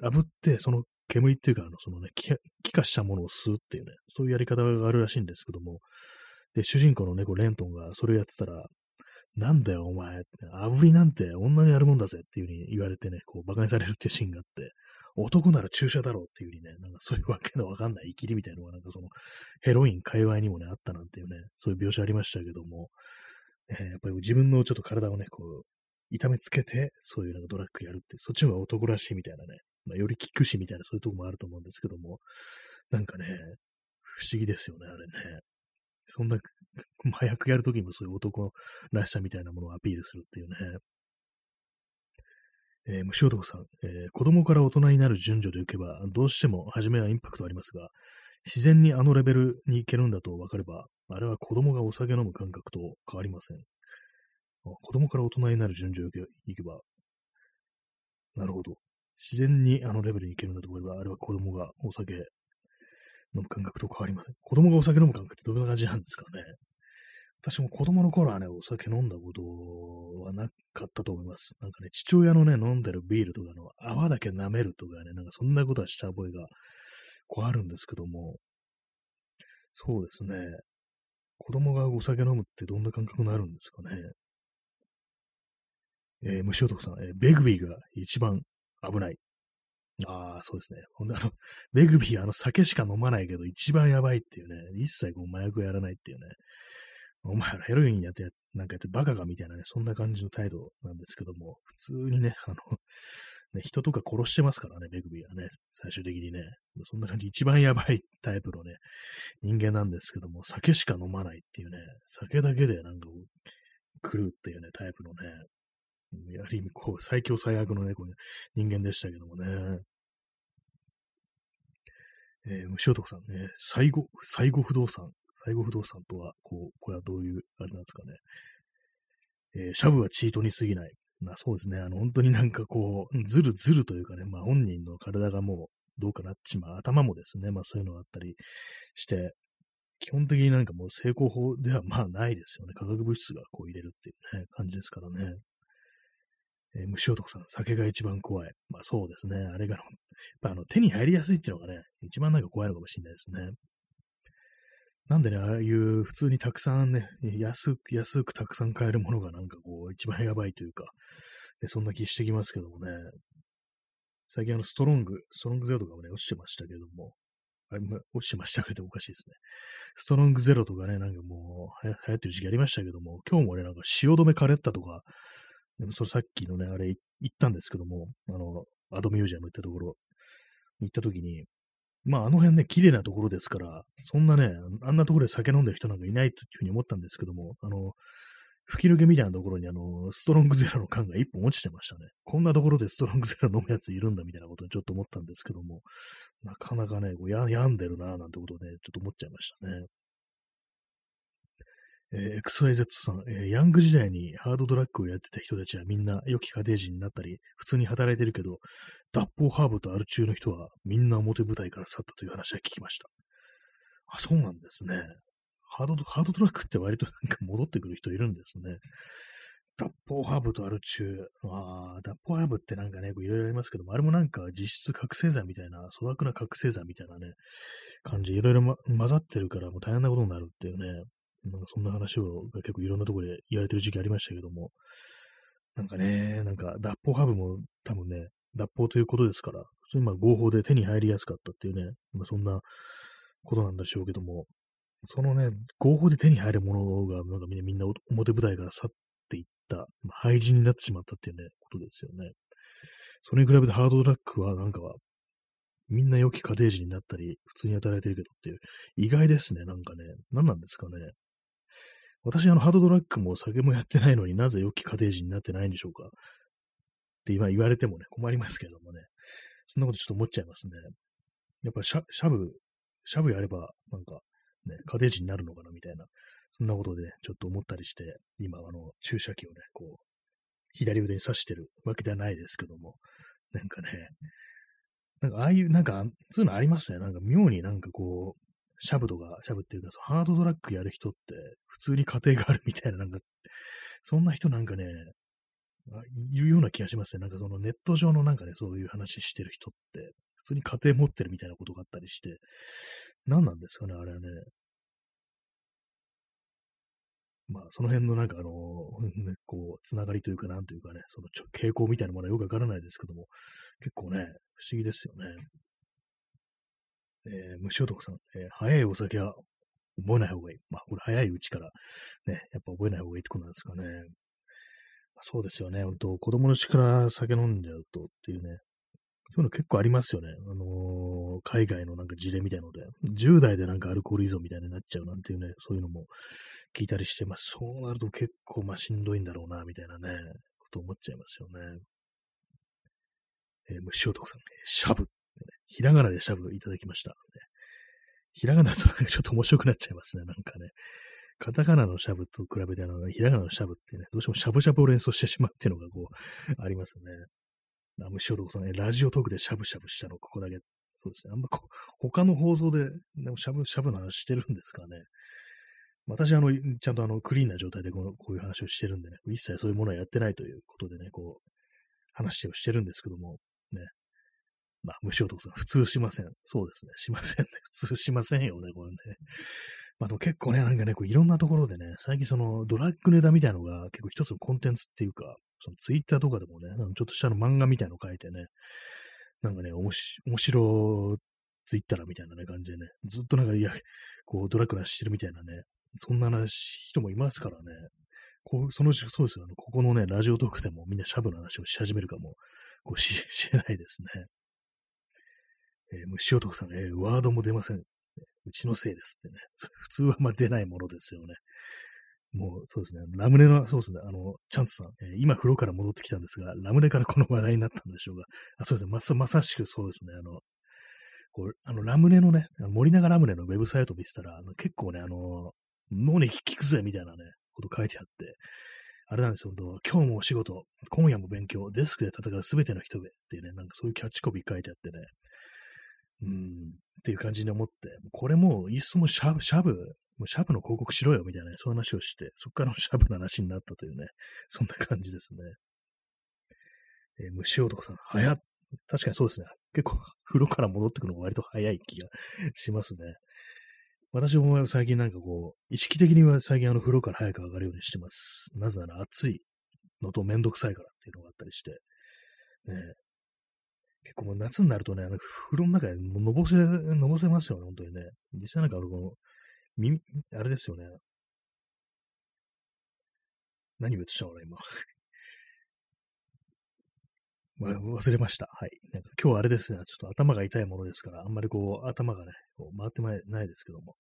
炙って、その煙っていうか、あの、そのね、気化したものを吸うっていうね、そういうやり方があるらしいんですけども、で、主人公の猫、レントンがそれをやってたら、なんだよ、お前。炙りなんて女にやるもんだぜっていう風に言われてね、こう、馬鹿にされるっていうシーンがあって、男なら注射だろうっていう風にね、なんかそういうわけのわかんない生きりみたいなのが、なんかその、ヘロイン界隈にもね、あったなんていうね、そういう描写ありましたけども、えー、やっぱり自分のちょっと体をね、こう、痛めつけて、そういうなんかドラッグやるって、そっちの方が男らしいみたいなね、まあ、より効くしみたいなそういうとこもあると思うんですけども、なんかね、不思議ですよね、あれね。そんな、*laughs* 麻薬やるときもそういう男らしさみたいなものをアピールするっていうね。えー、虫男さん、えー、子供から大人になる順序でいけば、どうしても初めはインパクトありますが、自然にあのレベルに行けるんだと分かれば、あれは子供がお酒飲む感覚と変わりません。子供から大人になる順序をいけば、なるほど。自然にあのレベルに行けるんだと思えば、あれは子供がお酒飲む感覚と変わりません？子供がお酒飲む感覚ってどんな感じなんですかね？私も子供の頃はね、お酒飲んだことはなかったと思います。なんかね、父親のね、飲んでるビールとかの泡だけ舐めるとかね、なんかそんなことはした覚えがこうあるんですけども、そうですね。子供がお酒飲むってどんな感覚になるんですかね？えー、虫男さん、えー、ベグビーが一番危ない。ああ、そうですね。ほんで、あの、ベグビー、あの、酒しか飲まないけど、一番やばいっていうね、一切こう麻薬やらないっていうね、お前らヘロインやって、なんかやってバカかみたいなね、そんな感じの態度なんですけども、普通にね、あの、ね、人とか殺してますからね、ベグビーはね、最終的にね、そんな感じ、一番やばいタイプのね、人間なんですけども、酒しか飲まないっていうね、酒だけでなんか来るっていうね、タイプのね、ある意味、こう、最強最悪のね、こう人間でしたけどもね。えー、虫男さんね、最後、最後不動産、最後不動産とは、こう、これはどういう、あれなんですかね。えー、シャブはチートに過ぎない。まあそうですね、あの、本当になんかこう、ずるずるというかね、まあ本人の体がもうどうかなっちまう、頭もですね、まあそういうのがあったりして、基本的になんかもう成功法ではまあないですよね。化学物質がこう入れるっていうね、感じですからね。えー、虫男さん、酒が一番怖い。まあそうですね。あれが、やっぱあの手に入りやすいっていうのがね、一番なんか怖いのかもしれないですね。なんでね、ああいう普通にたくさんね、安く、安くたくさん買えるものがなんかこう、一番やばいというか、ね、そんな気してきますけどもね。最近あの、ストロング、ストロングゼロとかもね、落ちてましたけども、あ落ちてましたけどおかしいですね。ストロングゼロとかね、なんかもう、流行ってる時期ありましたけども、今日もね、なんか汐留カレッタとか、でもそれさっきのね、あれ行ったんですけども、あの、アドミュージアム行ったところに行った時に、まああの辺ね、綺麗なところですから、そんなね、あんなところで酒飲んでる人なんかいないというふうに思ったんですけども、あの、吹き抜けみたいなところにあの、ストロングゼロの缶が一本落ちてましたね。こんなところでストロングゼロ飲むやついるんだみたいなことにちょっと思ったんですけども、なかなかね、こうや病んでるなぁなんてことで、ね、ちょっと思っちゃいましたね。えー、XYZ さん、えー、ヤング時代にハードドラッグをやってた人たちはみんな良き家庭人になったり、普通に働いてるけど、脱法ハーブとアル中の人はみんな表舞台から去ったという話は聞きました。あ、そうなんですね。ハードハードドラッグって割となんか戻ってくる人いるんですね。脱法ハーブとアル中。ああ、脱法ハーブってなんかね、いろいろありますけども、あれもなんか実質覚醒剤みたいな、粗悪な覚醒剤みたいなね、感じ、いろいろ、混ざってるからもう大変なことになるっていうね、なんかそんな話をが結構いろんなところで言われてる時期ありましたけども、なんかね、なんか脱法ハブも多分ね、脱法ということですから、普通にまあ合法で手に入りやすかったっていうね、まあ、そんなことなんでしょうけども、そのね、合法で手に入るものが、なんかみんな表舞台から去っていった、まあ、廃人になってしまったっていうね、ことですよね。それに比べてハードドラッグはなんかは、みんな良き家庭人になったり、普通に働いてるけどっていう、意外ですね、なんかね。何なんですかね。私、あの、ハードドラッグも酒もやってないのになぜ良き家庭人になってないんでしょうか。って今言われてもね、困りますけどもね。そんなことちょっと思っちゃいますね。やっぱシャ、シャブ、シャブやれば、なんか、ね、家庭人になるのかなみたいな、そんなことで、ね、ちょっと思ったりして、今、あの、注射器をね、こう、左腕に刺してるわけではないですけども、なんかね、なんかああいう、なんか、そういうのありますね。なんか妙になんかこう、シャブとか、シャブっていうか、ハードドラッグやる人って、普通に家庭があるみたいな、なんか、そんな人なんかね、いるような気がしますね。なんかそのネット上のなんかね、そういう話してる人って、普通に家庭持ってるみたいなことがあったりして、何なんですかね、あれはね。まあ、その辺のなんかあの、ね、こう、つながりというか、なんというかね、その傾向みたいなものはよくわからないですけども、結構ね、不思議ですよね。えー、虫男さん、えー、早いお酒は覚えない方がいい。まあ、これ早いうちからね、やっぱ覚えない方がいいってことなんですかね。そうですよね。本当子供のうちから酒飲んじゃうとっていうね、そういうの結構ありますよね。あのー、海外のなんか事例みたいので、10代でなんかアルコール依存みたいになっちゃうなんていうね、そういうのも聞いたりしてます。そうなると結構まあしんどいんだろうな、みたいなね、こと思っちゃいますよね。えー、虫男さん、シャブ、ね。ひらがなでシャブいただきました。ひらがなとなんかちょっと面白くなっちゃいますね、なんかね。カタカナのシャブと比べて、あの、ひらがなのシャブってね、どうしてもシャブシャブを連想してしまうっていうのがこう、ありますね。あ、虫男さんね、ラジオトークでシャブシャブしたの、ここだけ。そうですね。あんまこう、他の放送で、でもシャブシャブの話してるんですかね。私、あの、ちゃんとあの、クリーンな状態でこのこういう話をしてるんでね、一切そういうものはやってないということでね、こう、話をしてるんですけども、ね。まあ、虫男さん、普通しません。そうですね。しませんね。*laughs* 普通しませんよね、これね。まあ、でも結構ね、なんかね、こういろんなところでね、最近そのドラッグネタみたいなのが結構一つのコンテンツっていうか、そのツイッターとかでもね、ちょっとしたの漫画みたいなの書いてね、なんかね、おもし、面白ツイッターみたいなね、感じでね、ずっとなんか、いや、こう、ドラッグなしてるみたいなね、そんな話、人もいますからね、こう、そのうち、そうですよ、ね、ここのね、ラジオトークでもみんなシャブの話をし始めるかも、こうし、*laughs* しないですね。えー、虫男さん、え、ワードも出ません。うちのせいですってね。*laughs* 普通はま出ないものですよね。もうそうですね。ラムネの、そうですね。あの、チャンツさん、えー、今風呂から戻ってきたんですが、ラムネからこの話題になったんでしょうが、あそうですね。まさ、まさしくそうですね。あの、こう、あの、ラムネのね、森永ラムネのウェブサイト見てたら、あの結構ね、あの、脳に効くぜみたいなね、こと書いてあって、あれなんですよ、本当今日もお仕事、今夜も勉強、デスクで戦うすべての人へっていうね、なんかそういうキャッチコピー書いてあってね、うん、っていう感じに思って、これもういっそもシャブ、シャブ、もうシャブの広告しろよみたいな、ね、そういう話をして、そこからのシャブの話になったというね、そんな感じですね。えー、虫男さん、早っ。確かにそうですね。結構、風呂から戻ってくるのが割と早い気がしますね。私も最近なんかこう、意識的には最近あの風呂から早く上がるようにしてます。なぜなら暑いのとめんどくさいからっていうのがあったりして。ね、結構もう夏になるとね、あの風呂の中でのぼせ、のぼせますよね、本当にね。実際なんかあの、この、耳、あれですよね。何を言ってたの今。*laughs* 忘れました。はい。なんか今日あれですね、ちょっと頭が痛いものですから、あんまりこう、頭がね、こう回ってないですけども。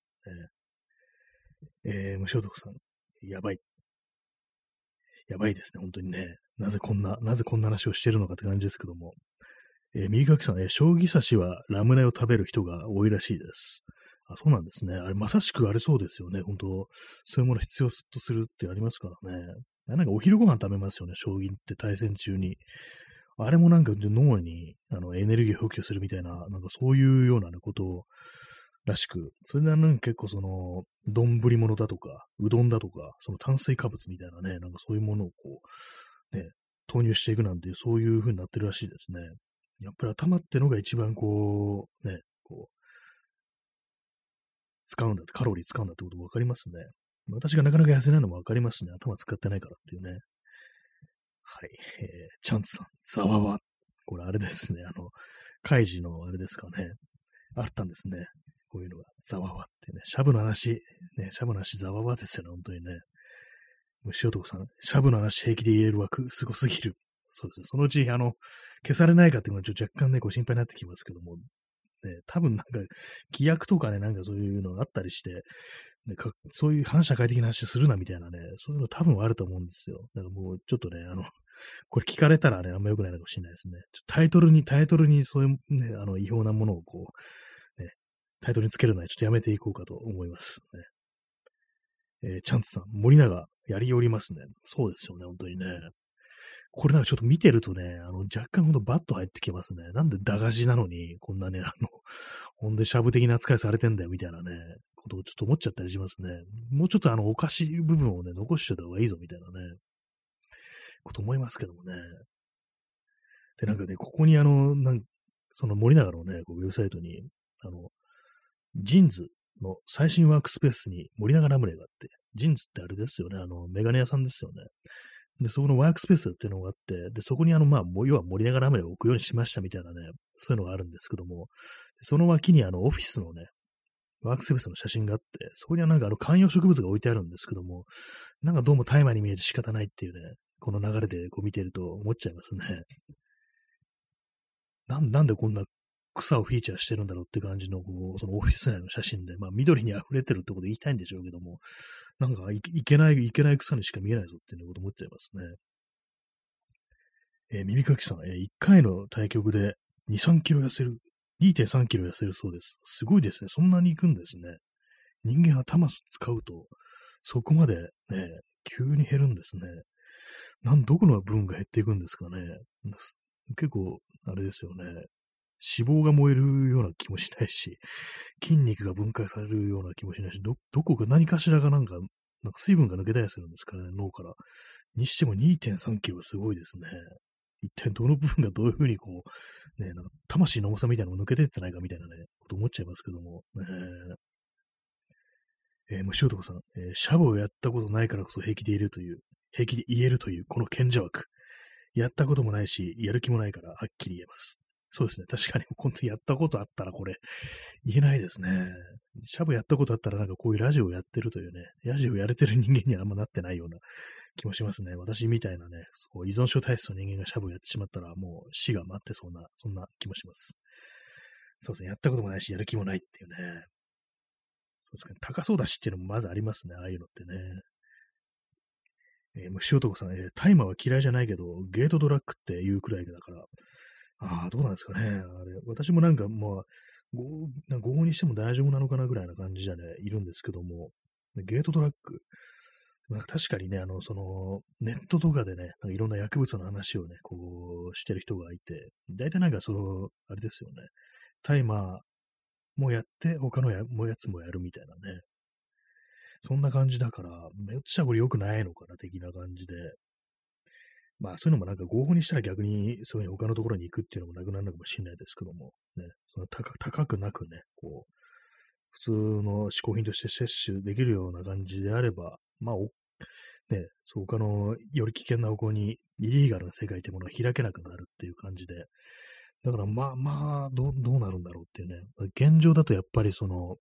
えー、えー、無所属さん、やばい。やばいですね、本当にね。なぜこんな、なぜこんな話をしてるのかって感じですけども。えー、右書きさん、えー、将棋指しはラムネを食べる人が多いらしいです。あ、そうなんですね。あれ、まさしくあれそうですよね。本当そういうもの必要とするってありますからね。なんかお昼ご飯食べますよね。将棋って対戦中に。あれもなんか脳にあのエネルギーを補給するみたいな、なんかそういうような、ことらしく、それでなんか結構その、丼物だとか、うどんだとか、その炭水化物みたいなね、なんかそういうものをこう、ね、投入していくなんていう、そういう風になってるらしいですね。やっぱり頭ってのが一番こう、ね、こう、使うんだって、カロリー使うんだってこと分かりますね。私がなかなか痩せないのも分かりますね。頭使ってないからっていうね。はい。えー、チャンツさん、ざわわ。これあれですね。あの、開示のあれですかね。あったんですね。こういうのが。ざわわってね。シャブの話、ね、シャブの話ざわわですよね、本当にね。虫男さん、シャブの話平気で言える枠、すごすぎる。そうですね。そのうち、あの、消されないかっていうのはちょっと若干ね、こう心配になってきますけども、ね、多分なんか、規約とかね、なんかそういうのがあったりして、ね、かそういう反社会的な話するなみたいなね、そういうの多分あると思うんですよ。だからもうちょっとね、あの、*laughs* これ聞かれたらね、あんま良くないのかもしれないですね。タイトルに、タイトルにそういうね、あの、違法なものをこう、ね、タイトルにつけるのはちょっとやめていこうかと思います。ね。えー、チャンツさん、森永、やりおりますね。そうですよね、本当にね。これなんかちょっと見てるとね、あの、若干ほんとバッと入ってきますね。なんで駄菓子なのに、こんなね、あの、ほんでシャブ的な扱いされてんだよ、みたいなね、ことをちょっと思っちゃったりしますね。もうちょっとあの、お菓子部分をね、残してた方がいいぞ、みたいなね、こと思いますけどもね。で、なんかね、ここにあの、なんその森永のね、こうウェブサイトに、あの、ジンズの最新ワークスペースに森永ラムネがあって、ジンズってあれですよね、あの、メガネ屋さんですよね。で、そこのワークスペースっていうのがあって、で、そこにあの、まあ、要は盛り上がらめを置くようにしましたみたいなね、そういうのがあるんですけども、その脇にあの、オフィスのね、ワークスペースの写真があって、そこにはなんかあの、観葉植物が置いてあるんですけども、なんかどうも大麻に見えて仕方ないっていうね、この流れでこう見てると思っちゃいますね。なん、なんでこんな草をフィーチャーしてるんだろうって感じの、こう、そのオフィス内の写真で、まあ緑に溢れてるってこと言いたいんでしょうけども、なんかいけない、いけない草にしか見えないぞっていうこと思っちゃいますね。えー、耳かきさん、えー、1回の対局で2、3キロ痩せる、2.3キロ痩せるそうです。すごいですね。そんなに行くんですね。人間頭使うと、そこまでね、急に減るんですね。なん、どこの部分が減っていくんですかね。結構、あれですよね。脂肪が燃えるような気もしないし、*laughs* 筋肉が分解されるような気もしないし、ど、どこか何かしらがなんか、なんか水分が抜けたりするんですかね、脳から。にしても2.3キロすごいですね。一体どの部分がどういうふうにこう、ね、なんか魂の重さみたいなのが抜けてってないかみたいなね、こと思っちゃいますけども。えー、えー、虫男さん、えー、シャブをやったことないからこそ平気でいるという、平気で言えるという、この賢者枠。やったこともないし、やる気もないから、はっきり言えます。そうですね。確かに、*laughs* 本当にやったことあったらこれ、言えないですね。シャブやったことあったらなんかこういうラジオをやってるというね、ラジオやれてる人間にはあんまなってないような気もしますね。私みたいなね、そう依存症体質の人間がシャブをやってしまったらもう死が待ってそうな、そんな気もします。そうですね。やったこともないし、やる気もないっていうね。そうですね。高そうだしっていうのもまずありますね。ああいうのってね。えー、虫男さん、えー、タイマーは嫌いじゃないけど、ゲートドラッグって言うくらいだから、ああ、どうなんですかね。あれ、私もなんか、まあ、午後にしても大丈夫なのかなぐらいな感じじゃね、いるんですけども、ゲートドラッグ、確かにね、あの、その、ネットとかでね、いろんな薬物の話をね、こう、してる人がいて、大体なんかその、あれですよね、タイマーもやって、他のやもやつもやるみたいなね、そんな感じだから、めっちゃこれ良くないのかな、的な感じで、まあそういうのもなんか合法にしたら逆にそういう他のところに行くっていうのもなくなるのかもしれないですけども、ね、その高高くなくね、こう、普通の嗜好品として摂取できるような感じであれば、まあ、ね、そう他のより危険な方向にイリーガルな世界というものが開けなくなるっていう感じで、だからまあまあ、どう、どうなるんだろうっていうね、現状だとやっぱりその、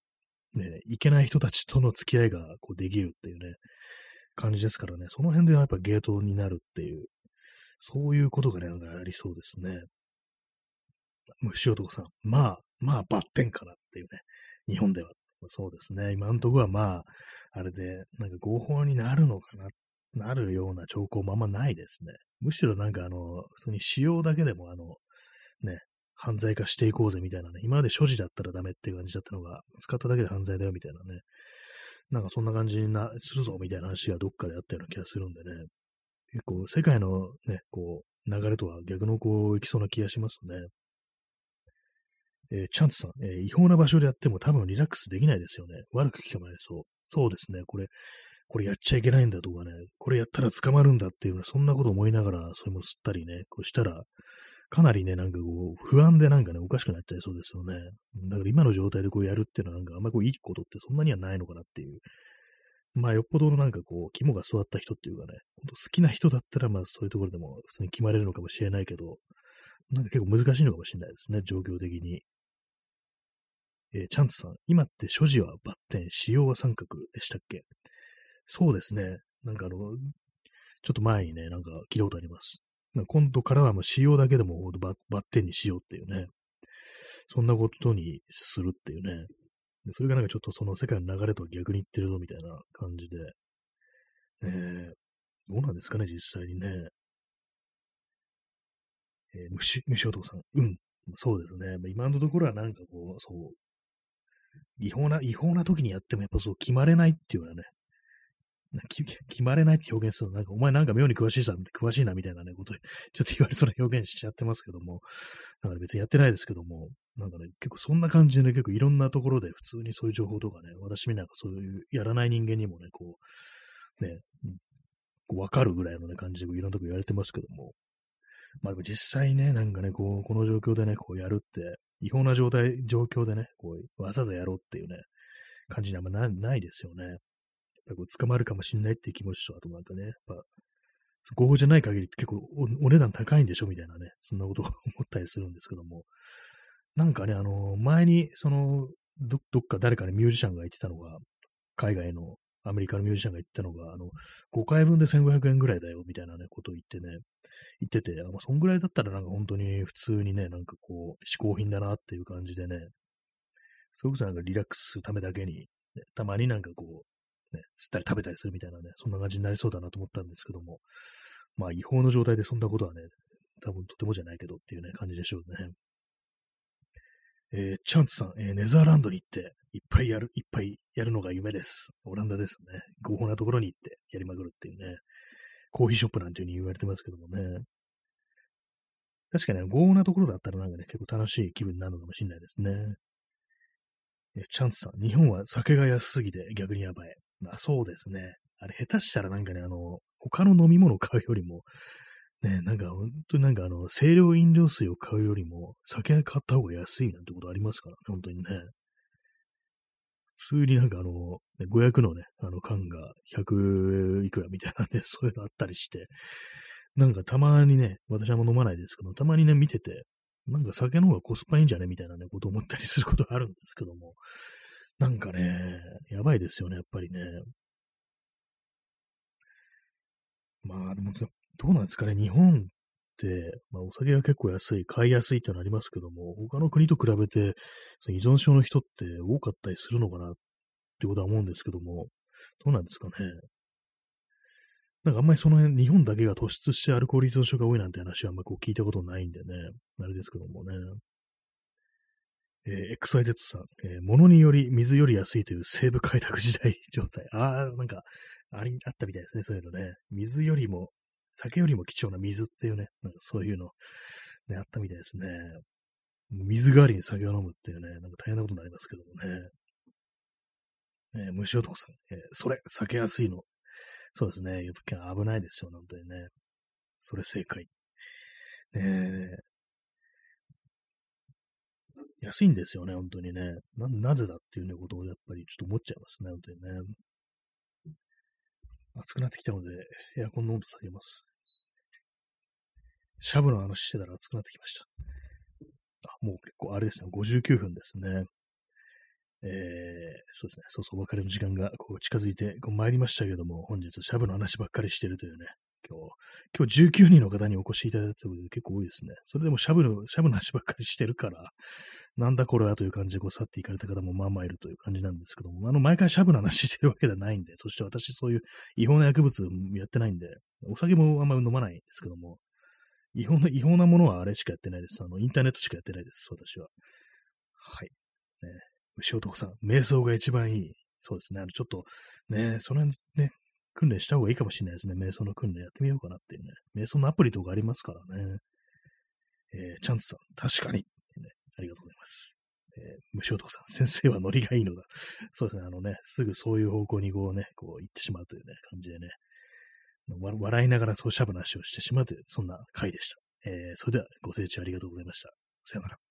ね、いけない人たちとの付き合いがこうできるっていうね、感じですからね、その辺でやっぱゲートになるっていうそういうことがね、ありそうですね。虫男さん。まあ、まあ、バッテンかなっていうね。日本では。そうですね。今のところはまあ、あれで、なんか合法になるのかな、なるような兆候もあんまないですね。むしろなんかあの、普通に使用だけでもあの、ね、犯罪化していこうぜみたいなね。今まで所持だったらダメっていう感じだったのが、使っただけで犯罪だよみたいなね。なんかそんな感じにな、するぞみたいな話がどっかであったような気がするんでね。結構世界のね、こう、流れとは逆のこう、いきそうな気がしますね。えー、チャンツさん、えー、違法な場所でやっても多分リラックスできないですよね。悪く聞かまれそう。そうですね。これ、これやっちゃいけないんだとかね、これやったら捕まるんだっていうのは、そんなこと思いながら、それも吸ったりね、こうしたら、かなりね、なんかこう、不安でなんかね、おかしくなっちゃいそうですよね。だから今の状態でこうやるっていうのはなんかあんまりこういいことってそんなにはないのかなっていうまあ、よっぽどのなんかこう、肝が座った人っていうかね、好きな人だったら、まあ、そういうところでも普通に決まれるのかもしれないけど、なんか結構難しいのかもしれないですね、状況的に。えー、チャンツさん、今って所持はバッテン、使用は三角でしたっけ？そうですね。なんかあの、ちょっと前にね、なんか聞いたことあります。今度からはもう使用だけでもバッテンにしようっていうね。そんなことにするっていうね。でそれがなんかちょっとその世界の流れと逆にいってるぞみたいな感じで。ねどうなんですかね、実際にね。えー、虫、虫男さん。うん。そうですね。今のところはなんかこう、そう、違法な、違法な時にやってもやっぱそう決まれないっていうのはね、決まれないって表現するの、なんかお前なんか妙に詳しいさ、詳しいなみたいなね、こと *laughs* ちょっと言われそうな表現しちゃってますけども、なんか別にやってないですけども、なんかね、結構そんな感じでね、結構いろんなところで普通にそういう情報とかね、私みなんかそういうやらない人間にもね、こう、ね、わかるぐらいのね、感じでいろんなとこ言われてますけども、まあでも実際ね、なんかね、こう、この状況でね、こうやるって、違法な状態、状況でね、こう、わざわざやろうっていうね、感じにあんまないですよね。やっぱこう捕まるかもしれないっていう気持ちと、あとなんかね、やっぱ、合法じゃない限りって結構お値段高いんでしょみたいなね、そんなことを思ったりするんですけども、なんかね、あの、前に、その、ど、どっか誰かね、ミュージシャンが言ってたのが、海外のアメリカのミュージシャンが言ったのが、あの、5回分で1500円ぐらいだよ、みたいなね、ことを言ってね、言ってて、あまあ、そんぐらいだったらなんか本当に普通にね、なんかこう、嗜好品だなっていう感じでね、すごくなんかリラックスするためだけに、ね、たまになんかこう、ね、吸ったり食べたりするみたいなね、そんな感じになりそうだなと思ったんですけども、まあ違法の状態でそんなことはね、多分とてもじゃないけどっていうね、感じでしょうね。えー、チャンツさん、えー、ネザーランドに行って、いっぱいやる、いっぱいやるのが夢です。オランダですね。合法なところに行ってやりまくるっていうね。コーヒーショップなんていう風に言われてますけどもね。確かに、合法なところだったらなんかね、結構楽しい気分になるのかもしれないですね。えチャンツさん、日本は酒が安すぎて逆にやばい。まあ、そうですね。あれ、下手したらなんかね、あの、他の飲み物買うよりも、ね、なんか本当になんかあの、清涼飲料水を買うよりも、酒買った方が安いなんてことありますからね、本当にね。普通になんかあの、500のね、あの缶が100いくらみたいなね、*laughs* そういうのあったりして、なんかたまにね、私はも飲まないですけど、たまにね、見てて、なんか酒の方がコスパいいんじゃねみたいなね、こと思ったりすることあるんですけども、なんかね、やばいですよね、やっぱりね。まあ、でも、どうなんですかね、日本って、まあ、お酒が結構安い、買いやすいってのありますけども、他の国と比べて、その依存症の人って多かったりするのかなってことは思うんですけども、どうなんですかね。なんかあんまりその辺、日本だけが突出してアルコール依存症が多いなんて話はあんまこう聞いたことないんでね、あれですけどもね。えー、XYZ さん、えー、物により水より安いという西部開拓時代状態。ああ、なんか、あり、あったみたいですね、そういうのね。水よりも酒よりも貴重な水っていうね、なんかそういうの、ね、あったみたいですね。水代わりに酒を飲むっていうね、なんか大変なことになりますけどもね。えー、虫男さん、えー、それ、酒安いの。そうですね、危ないですよ、本当にね。それ正解。ねえ安いんですよね、本当にね。な、なぜだっていうね、ことをやっぱりちょっと思っちゃいますね、本当にね。暑くなってきたので、エアコンの温度下げます。シャブの話してたら暑くなってきました。あ、もう結構あれですね、59分ですね。えー、そうですね、そうそうお別れの時間がこう近づいてこう参りましたけども、本日シャブの話ばっかりしてるというね、今日、今日19人の方にお越しいただいたということで結構多いですね。それでもシャブの、シャブの話ばっかりしてるから、なんだこれはという感じでこう去っていかれた方もまあまあいるという感じなんですけども、あの、毎回シャブの話してるわけではないんで、そして私そういう違法な薬物やってないんで、お酒もあんまり飲まないんですけども、違法な、違法なものはあれしかやってないです。あの、インターネットしかやってないです、私は。はい。ね、牛男さん、瞑想が一番いい。そうですね。あの、ちょっと、ね、それね、訓練した方がいいかもしれないですね。瞑想の訓練やってみようかなっていうね。瞑想のアプリとかありますからね。えー、チャンツさん、確かに、ね。ありがとうございます。えー、虫男さん、先生はノリがいいのだ。そうですね。あのね、すぐそういう方向にこうね、こう行ってしまうというね、感じでね。笑いながらそうしゃぶなしをしてしまうという、そんな回でした。えー、それではご清聴ありがとうございました。さよなら。